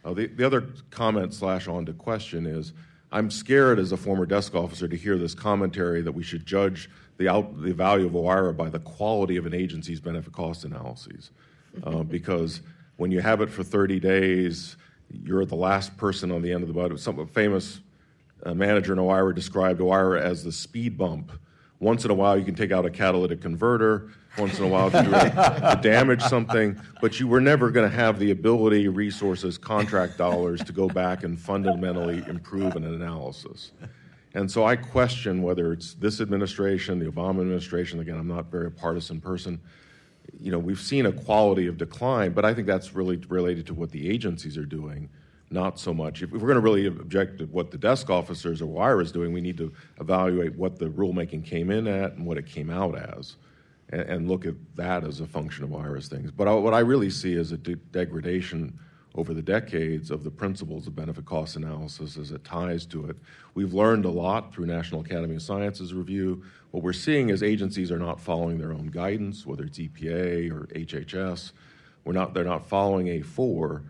Uh, the, the other comment slash on to question is I'm scared as a former desk officer to hear this commentary that we should judge the, out, the value of OIRA by the quality of an agency's benefit cost analyses. Uh, because when you have it for 30 days, you're the last person on the end of the boat. Some famous a manager in OIRA described OIRA as the speed bump. Once in a while, you can take out a catalytic converter. Once in a while, to, damage something, but you were never going to have the ability, resources, contract dollars to go back and fundamentally improve an analysis. And so I question whether it's this administration, the Obama administration. Again, I'm not a very partisan person. You know, we've seen a quality of decline, but I think that's really related to what the agencies are doing not so much. If we're going to really object to what the desk officers or OIRA is doing, we need to evaluate what the rulemaking came in at and what it came out as, and, and look at that as a function of OIRA's things. But I, what I really see is a de- degradation over the decades of the principles of benefit cost analysis as it ties to it. We've learned a lot through National Academy of Sciences review. What we're seeing is agencies are not following their own guidance, whether it's EPA or HHS. We're not, they're not following A4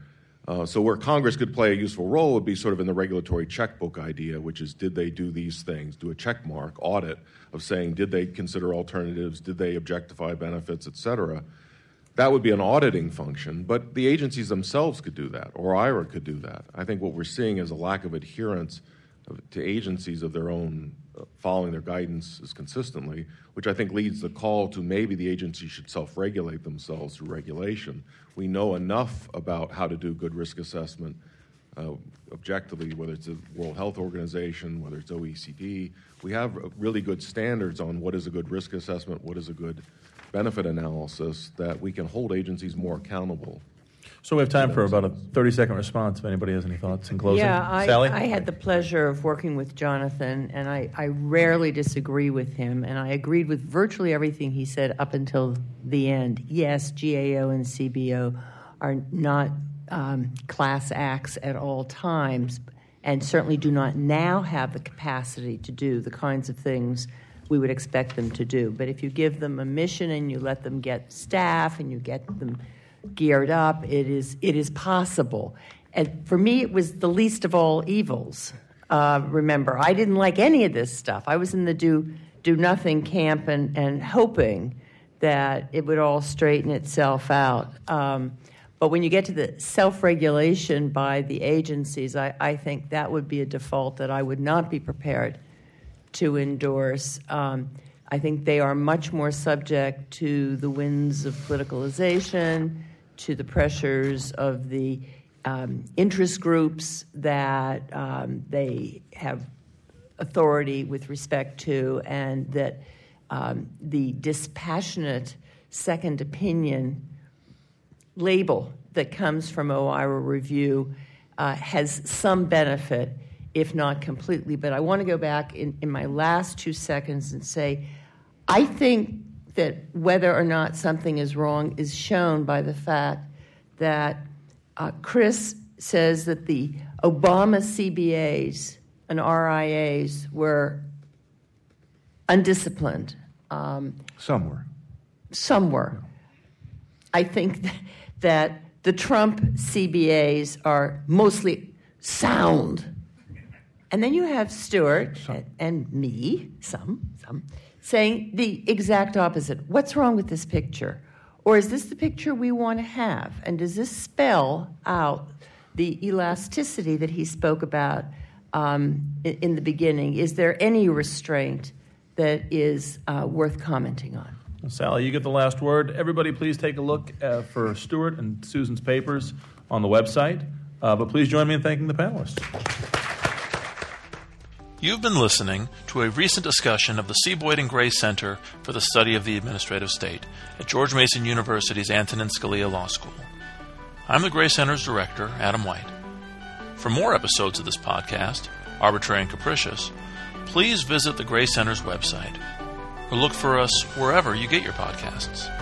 uh, so, where Congress could play a useful role would be sort of in the regulatory checkbook idea, which is did they do these things, do a check mark audit of saying did they consider alternatives, did they objectify benefits, et cetera. That would be an auditing function, but the agencies themselves could do that, or IRA could do that. I think what we're seeing is a lack of adherence to agencies of their own uh, following their guidance is consistently, which I think leads the call to maybe the agency should self regulate themselves through regulation. We know enough about how to do good risk assessment uh, objectively, whether it's the World Health Organization, whether it's OECD. We have really good standards on what is a good risk assessment, what is a good benefit analysis, that we can hold agencies more accountable so we have time for about a 30 second response if anybody has any thoughts in closing. Yeah, I, Sally? I had the pleasure of working with Jonathan, and I, I rarely disagree with him, and I agreed with virtually everything he said up until the end. Yes, GAO and CBO are not um, class acts at all times, and certainly do not now have the capacity to do the kinds of things we would expect them to do. But if you give them a mission and you let them get staff and you get them geared up. It is, it is possible. And for me, it was the least of all evils. Uh, remember, I didn't like any of this stuff. I was in the do, do nothing camp and, and hoping that it would all straighten itself out. Um, but when you get to the self regulation by the agencies, I, I, think that would be a default that I would not be prepared to endorse. Um, I think they are much more subject to the winds of politicalization, to the pressures of the um, interest groups that um, they have authority with respect to, and that um, the dispassionate second opinion label that comes from OIRA review uh, has some benefit, if not completely. But I want to go back in, in my last two seconds and say I think that whether or not something is wrong is shown by the fact that uh, Chris says that the Obama CBAs and RIAs were undisciplined. Um, some were. Some were. I think that the Trump CBAs are mostly sound. And then you have Stuart and, and me, some, some, saying the exact opposite. What's wrong with this picture? Or is this the picture we want to have? And does this spell out the elasticity that he spoke about um, in, the beginning? Is there any restraint that is uh, worth commenting on? Sally, you get the last word. Everybody, please take a look uh, for Stuart and Susan's papers on the website. Uh, but please join me in thanking the panelists. You've been listening to a recent discussion of the C. Boyden Gray Center for the Study of the Administrative State at George Mason University's Antonin Scalia Law School. I'm the Gray Center's director, Adam White. For more episodes of this podcast, Arbitrary and Capricious, please visit the Gray Center's website or look for us wherever you get your podcasts.